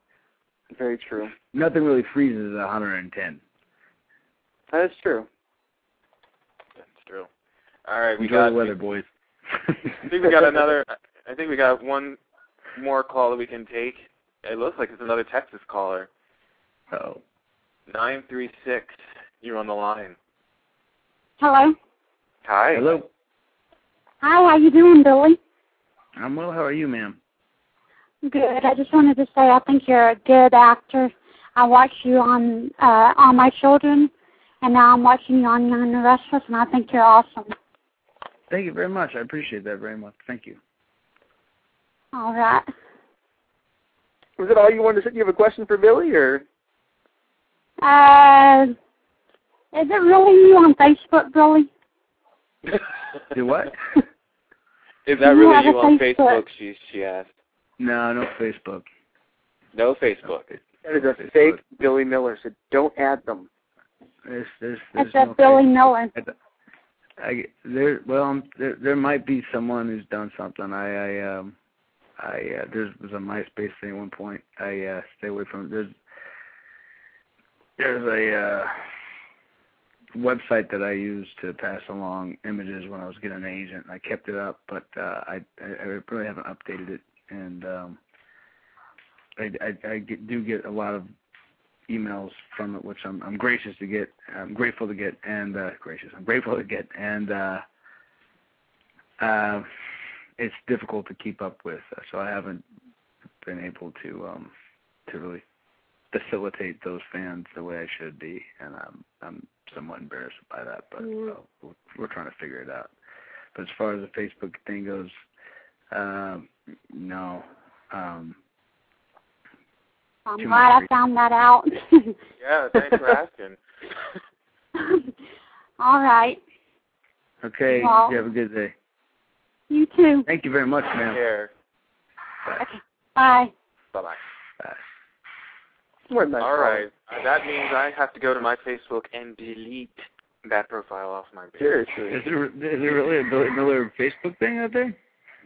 Very true. Nothing really freezes at 110. That is true. That's true. All right, we Enjoy got the weather, boys. I think we got another. I think we got one more call that we can take. It looks like it's another Texas caller. Oh. Nine three six. You're on the line. Hello. Hi. Hello. Hi, how you doing, Billy? I'm well. How are you, ma'am? Good. I just wanted to say I think you're a good actor. I watched you on uh on My Children, and now I'm watching you on Young and the Restless, and I think you're awesome. Thank you very much. I appreciate that very much. Thank you. All right. Was that all you wanted to say? Do you have a question for Billy, or Uh, is it really you on Facebook, Billy? Do what? Is that You really you a on Facebook. Facebook? She she asked. No, no Facebook. No Facebook. that is a fake Billy Miller? So don't add them. There's, there's, there's It's a Billy Facebook. Miller. I there well there there might be someone who's done something. I I um I uh, there was a MySpace thing at one point. I uh stay away from there's there's a uh website that I used to pass along images when I was getting an agent. I kept it up, but uh I I, I really haven't updated it and um I I, I get, do get a lot of emails from it, which I'm I'm gracious to get. I'm grateful to get, and uh, gracious. I'm grateful to get, and uh, uh, it's difficult to keep up with. uh, So I haven't been able to um, to really facilitate those fans the way I should be, and I'm I'm somewhat embarrassed by that. But uh, we're, we're trying to figure it out. But as far as the Facebook thing goes, um, no. Um, I'm Too glad I much. found that out. Yeah, thanks for asking. All right. okay, Well- you have a good day. You too. Thank you very much, Take ma'am. care. Bye. Bye bye. Bye. More than that. All right. Uh, that means I have to go to my Facebook and delete that profile off my page. Seriously. Is there is there really a Billy Miller Facebook thing out there?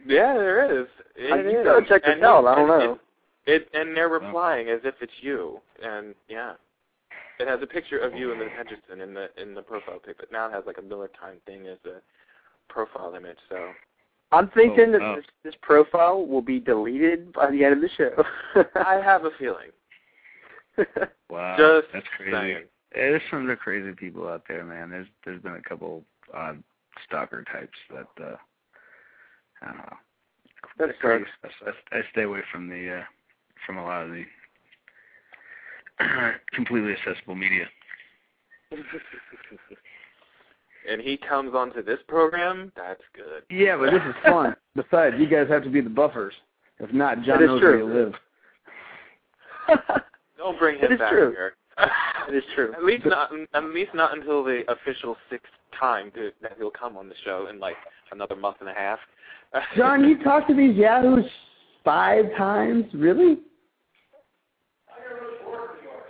Yeah, there is. It I- you is. gotta check this out. I don't know. It, and they're replying as if it's you, and yeah, it has a picture of you and Liz Hendrickson in the in the profile pic, but now it has like a Miller Time thing as a profile image. So I'm thinking Oh, that this, this profile will be deleted by the end of the show. I have a feeling. Wow, Just that's crazy. saying. Yeah, there's some other crazy people out there, man. There's there's been a couple odd stalker types that uh I don't know. That's crazy. I, I stay away from the uh from a lot of the completely accessible media. and he comes onto this program. That's good. Yeah, but this is fun. Besides, you guys have to be the buffers. If not, John That is knows true. where you live. Don't bring him is back true. here. It is true. At least not at least not until the official sixth time to, that he'll come on the show in like another month and a half. John, you talked to these yahoos five times? Really?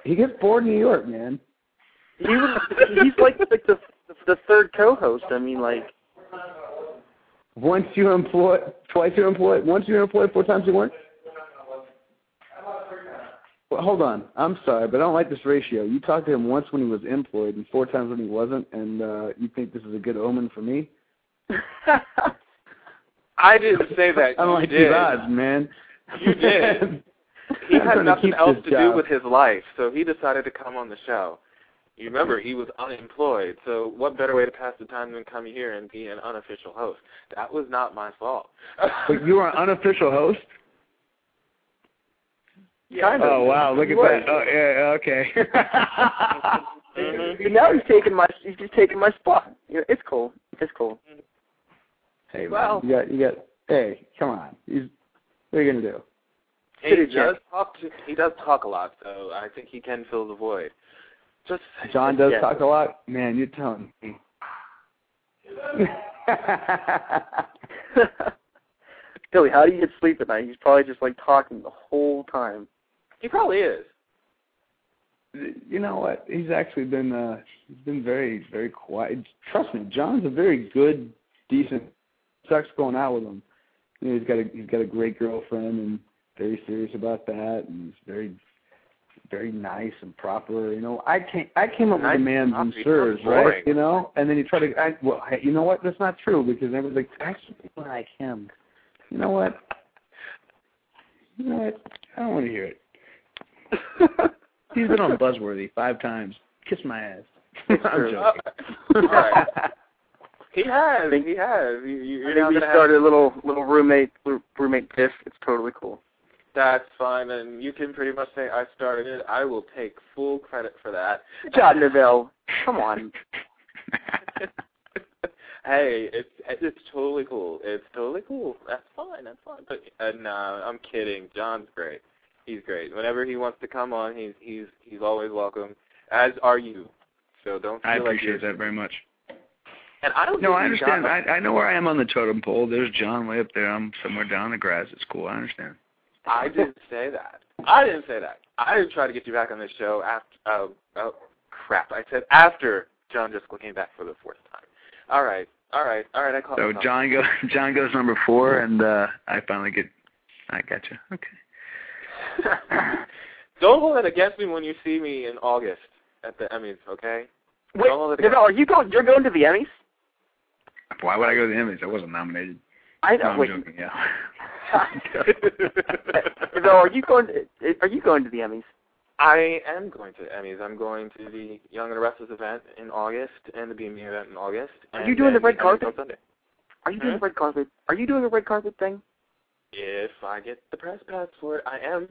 He gets bored in New York, man. He was, he's like like the the third co-host. I mean, like Once you employ, twice you employ, once you're employed, four times you weren't? Well, hold on. I'm sorry, but I don't like this ratio. You talked to him once when he was employed and four times when he wasn't, and uh, you think this is a good omen for me? I didn't say that. I don't you like did. these odds, man. You did. He I'm had nothing else this to do with his life, so he decided to come on the show. You remember he was unemployed, so what better way to pass the time than come here and be an unofficial host? That was not my fault. But you are an unofficial host? kind of. Oh wow, look at that. Oh yeah, okay. Mhm. Now he's taking my he's just taking my spot. It's cool. It's cool. hey man, Well- you got you got hey, come on. He's what are you gonna do? He City does Jack. talk. To, he does talk a lot, so I think he can fill the void. Just John does Yeah. talk a lot? Man, you're telling me. Billy, how do you get sleep at night? He's probably just like talking the whole time. He probably is. you know what? He's actually been uh he's been very, very quiet. Trust me, John's a very good, decent sex going out with him. You know, he's got a he's got a great girlfriend and very serious about that and he's very very nice and proper. You know, I came I came up with the man's and and proper. sirs, Sounds right? You know, and then you try to I, well, hey, you know what? That's not true because everyone's like, actually, people like him. You know what? You know what? I don't want to hear it. He's been on Buzzworthy five times. Kiss my ass. I'm joking. Right. He has. He has. You, you, I you're think now we gonna started a little little roommate roommate diff. It's totally cool. That's fine, and you can pretty much say I started it. I will take full credit for that. John Neville, come on. hey, it's it's totally cool. It's totally cool. That's fine. That's fine. But uh, no, I'm kidding. John's great. He's great. Whenever he wants to come on, he's he's he's always welcome. As are you. So don't feel I like appreciate you're, that very much. And I don't. No, I understand. I I know where I am on the totem pole. There's John way up there. I'm somewhere down in the grass. It's cool. I understand. I didn't say that. I didn't say that. I didn't try to get you back on the show after. Uh, oh, crap! I said after John Driscoll came back for the fourth time. All right, all right, all right. I caught So myself. John goes John goes number four, and uh I finally get. I got you. Okay. Don't hold it against me when you see me in August at the Emmys, okay? Wait, Don't hold it Neville, are you going? You're going to the Emmys? Why would I go to the Emmys? I wasn't nominated. I No, know. I'm wait, joking. Yeah. Neville, are you going? To, are you going to the Emmys? I am going to the Emmys. I'm going to the Young and the Restless event in August and the BME event in August. Are you doing the red carpet? on Sunday. Are you doing Hmm? a red carpet? Are you doing a red carpet thing? If I get the press pass for it, I am.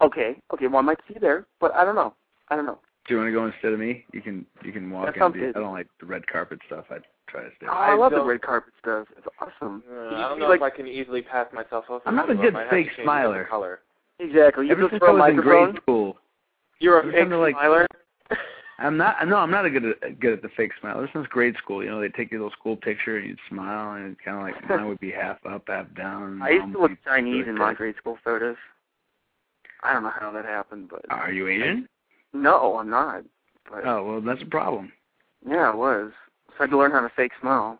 Okay, okay. Well, I might see you there, but I don't know. I don't know. Do you want to go instead of me? You can you can walk That in. sounds the- good. I don't like the red carpet stuff. I try to stay. Oh, away. I love the red carpet stuff. It's awesome. Uh, I don't know like- if I can easily pass myself off. I'm not a good fake to smiler. Color. Exactly. You Ever just since throw I a was in microphone. grade school, You're a Every fake time they're like- smiler. I'm not. No, I'm not a good at good at the fake smile. Ever since grade school, you know, they take your little school picture and you'd smile, and it's kind of like mine would be half up, half down. I used to look Chinese really in my fake. grade school photos. I don't know how that happened, but Are you Asian? no, I'm not. But Oh well, that's a problem. yeah, it was. So I had to learn how to fake smile.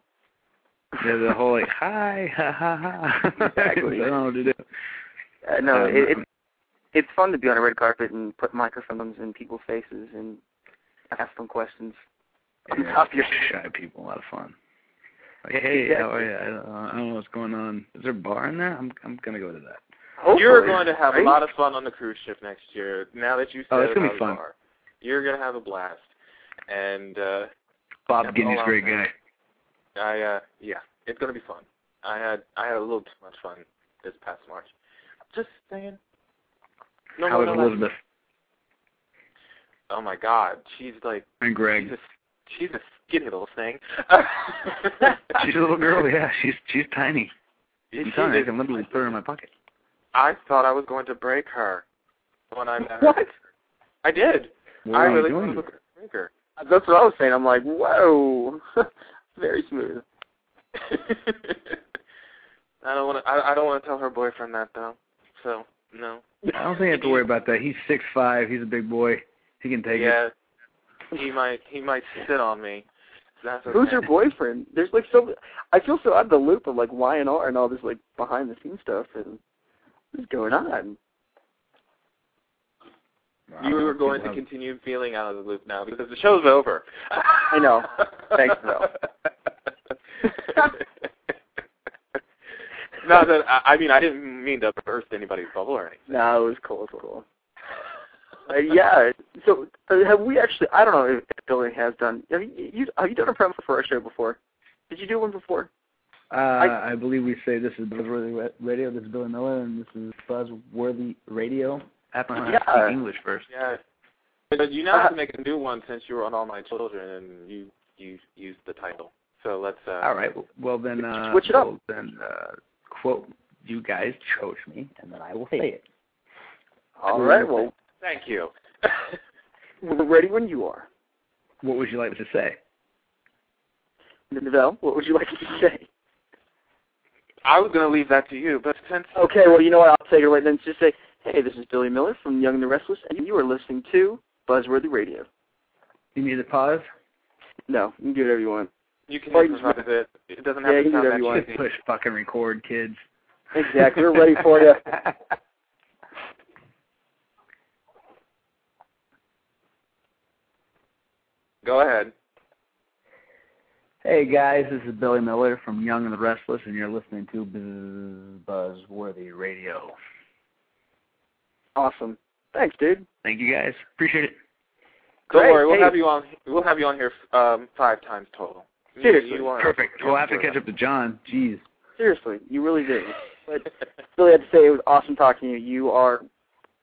Yeah, the whole like hi ha ha ha. Exactly. I don't know what to do. Uh, no, Um, it, it it's fun to be on a red carpet and put microphones in people's faces and ask them questions. on yeah, top of your shy people, a lot of fun. Like, hey, how are you? I don't, I don't know what's going on. Is there a bar in there? I'm I'm gonna go to that. You're going to have right? a lot of fun on the cruise ship next year. Now that you said Oh, it's gonna be fun. bar. You're going to have a blast. And uh Bob Guinea's a great guy. I uh yeah, it's going to be fun. I had I had a little too much fun this past March. Just saying. No, How no, is no. Elizabeth Oh my god, she's like and Greg? she's a she's a skinny little thing. She's a little girl. Yeah, she's she's tiny. I'm telling you, I can literally put her in my pocket. I thought I was going to break her when I met her. What? I did. What I really thought I was going to break her. That's what I was saying. I'm like, whoa, very smooth. I don't want to. I, I don't want to tell her boyfriend that though. So no. I don't think you have to worry about that. He's six five. He's a big boy. He can take yeah. it. Yeah, he might. He might sit on me. That's okay. Who's your boyfriend? There's like so. I feel so out of the loop of like Y and R and all this like behind the scenes stuff and what's going on. You were going to continue feeling out of the loop now because the show's over. I know. Thanks, though. no, that I, I mean I didn't mean to burst anybody's bubble or anything. No, it was cool. It was cool. Uh, yeah. So uh, have we actually? I don't know if Billy has done. Have you, you have you done a promo for our show before? Did you do one before? Uh, I, believe we say this is Buzzworthy Radio. This is Billy Miller, and this is Buzzworthy Radio. I have to learn Yeah. speak English first. Yeah. But you now have to make a new one since you were on All My Children and you you used the title. So let's. uh All right. Well, then, uh, Switch it up. well, then uh, quote you guys chose me, and then I will say it. All right. Well, Thank you. we're ready when you are. What would you like to say? Novell, what would you like to say? I was going to leave that to you, but since Okay, well, you know what? I'll take it right then. Just say, hey, this is Billy Miller from Young and the Restless, and you are listening to Buzzworthy Radio. You need to pause. No, you can do whatever you want. you can Or you just- improvise it, it doesn't have Yeah, to you can do sound whatever you want. Just push fucking record, kids. Exactly. We're ready for you. Go ahead. Hey guys, this is Billy Miller from Young and the Restless, and you're listening to Buzzworthy Radio. Awesome. Thanks, dude. Thank you guys. Appreciate it. Don't Great. worry, we'll Hey. have you on. We'll have you on here um, five times total. You- Seriously. you are- Perfect. you We'll have to catch up to John. Jeez. Seriously, you really did. But Billy, I have to say it was awesome talking to you. You are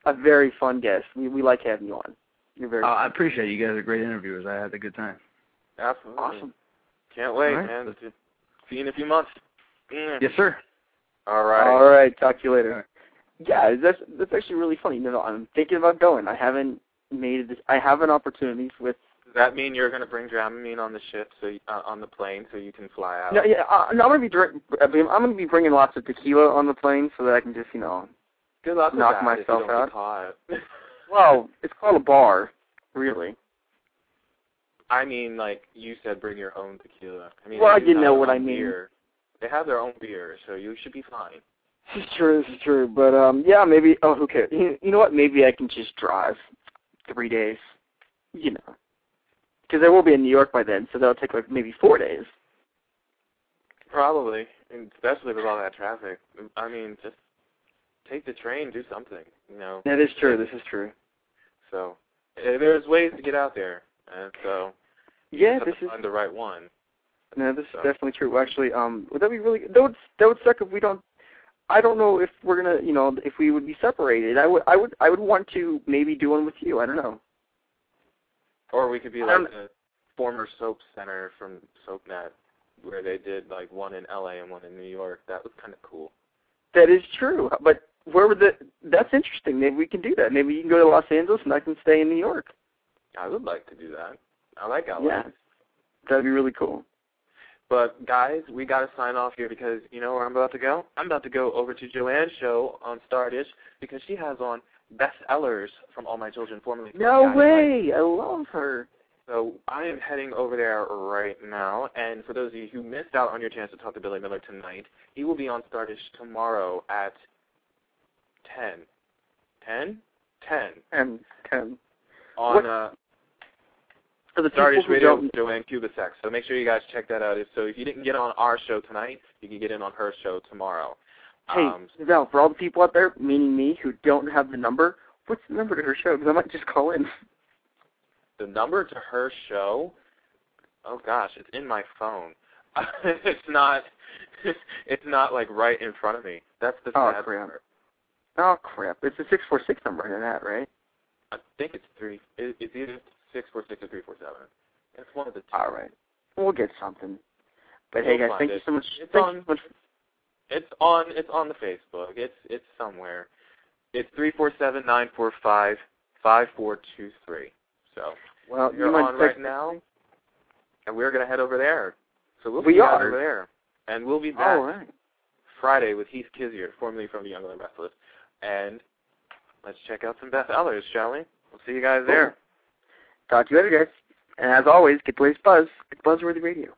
a very fun guest. We we like having you on. You're very Uh, I appreciate it. You guys are great interviewers. I had a good time. Absolutely. awesome. Can't wait, All right. man. To see you in a few months. Yes, sir. All right. All right. Talk to you later. Yeah, that's that's actually really funny. You know, I'm thinking about going. I haven't made this. I have an opportunity with. Does that mean you're going to bring Dramamine on the ship, so uh, on the plane, so you can fly out? No, yeah, uh, no, I'm gonna be drink, I'm gonna be bringing lots of tequila on the plane so that I can just you know. Good luck knock that myself if you don't out. Well, it's called a bar, really. I mean, like you said, bring your own tequila. I mean, Well, I didn't know what I mean. Beer. They have their own beer, so you should be fine. This is true. This is true. But um, yeah, maybe. Oh, who cares? You, you know what? Maybe I can just drive three days. You know, because I will be in New York by then, so that'll take like maybe four days. Probably, and especially with all that traffic. I mean, just take the train, do something. You know. That is true. This is true. So eh, there's ways to get out there, and so Yeah, this is. the right one. No, this is definitely true. Actually, um, would that be really? That would that would suck if we don't. I don't know if we're gonna, you know, if we would be separated. I would, I would, I would want to maybe do one with you. I don't know. Or we could be like the former soap center from SoapNet, where they did like one in LA and one in New York. That was kind of cool. That is true. But where would the? That's interesting. Maybe we can do that. Maybe you can go to Los Angeles and I can stay in New York. I would like to do that. I like LA. Yeah, that'd be really cool. But guys, we got to sign off here because you know where I'm about to go. I'm about to go over to Joanne's show on Stardish because she has on Beth Ehlers from All My Children, formerly No way! I love her. So I am heading over there right now, and for those of you who missed out on your chance to talk to Billy Miller tonight, he will be on Stardish tomorrow at 10. 10? 10. And ten. On What- uh, For the Radio with Joanne Cubisex. So make sure you guys check that out. If So if you didn't get on our show tonight, you can get in on her show tomorrow. hey, Um, for all the people out there, meaning me, who don't have the number, what's the number to her show? Because I might just call in. the number to her show oh gosh it's in my phone it's not it's not like right in front of me that's the Oh, sad crap. part. Oh crap! It's a six four six number in that, right? i think it's three it, it's either six four six or three four seven it's one of the two All right, we'll get something. But We'll hey guys, thank you so much. It's thank on- you so much. it's on it's on the facebook it's it's somewhere it's three four seven nine four five five four two three so Well, you're you might on right now and we're going to head over there so we'll We you are. over there and we'll be back All right. Friday with Heath Kizzier, formerly from the Young and the Restless. And let's check out some Beth Ehlers, shall we? We'll see you guys there. Talk to you later, guys. And as always, get the latest buzz. It's Buzzworthy Radio.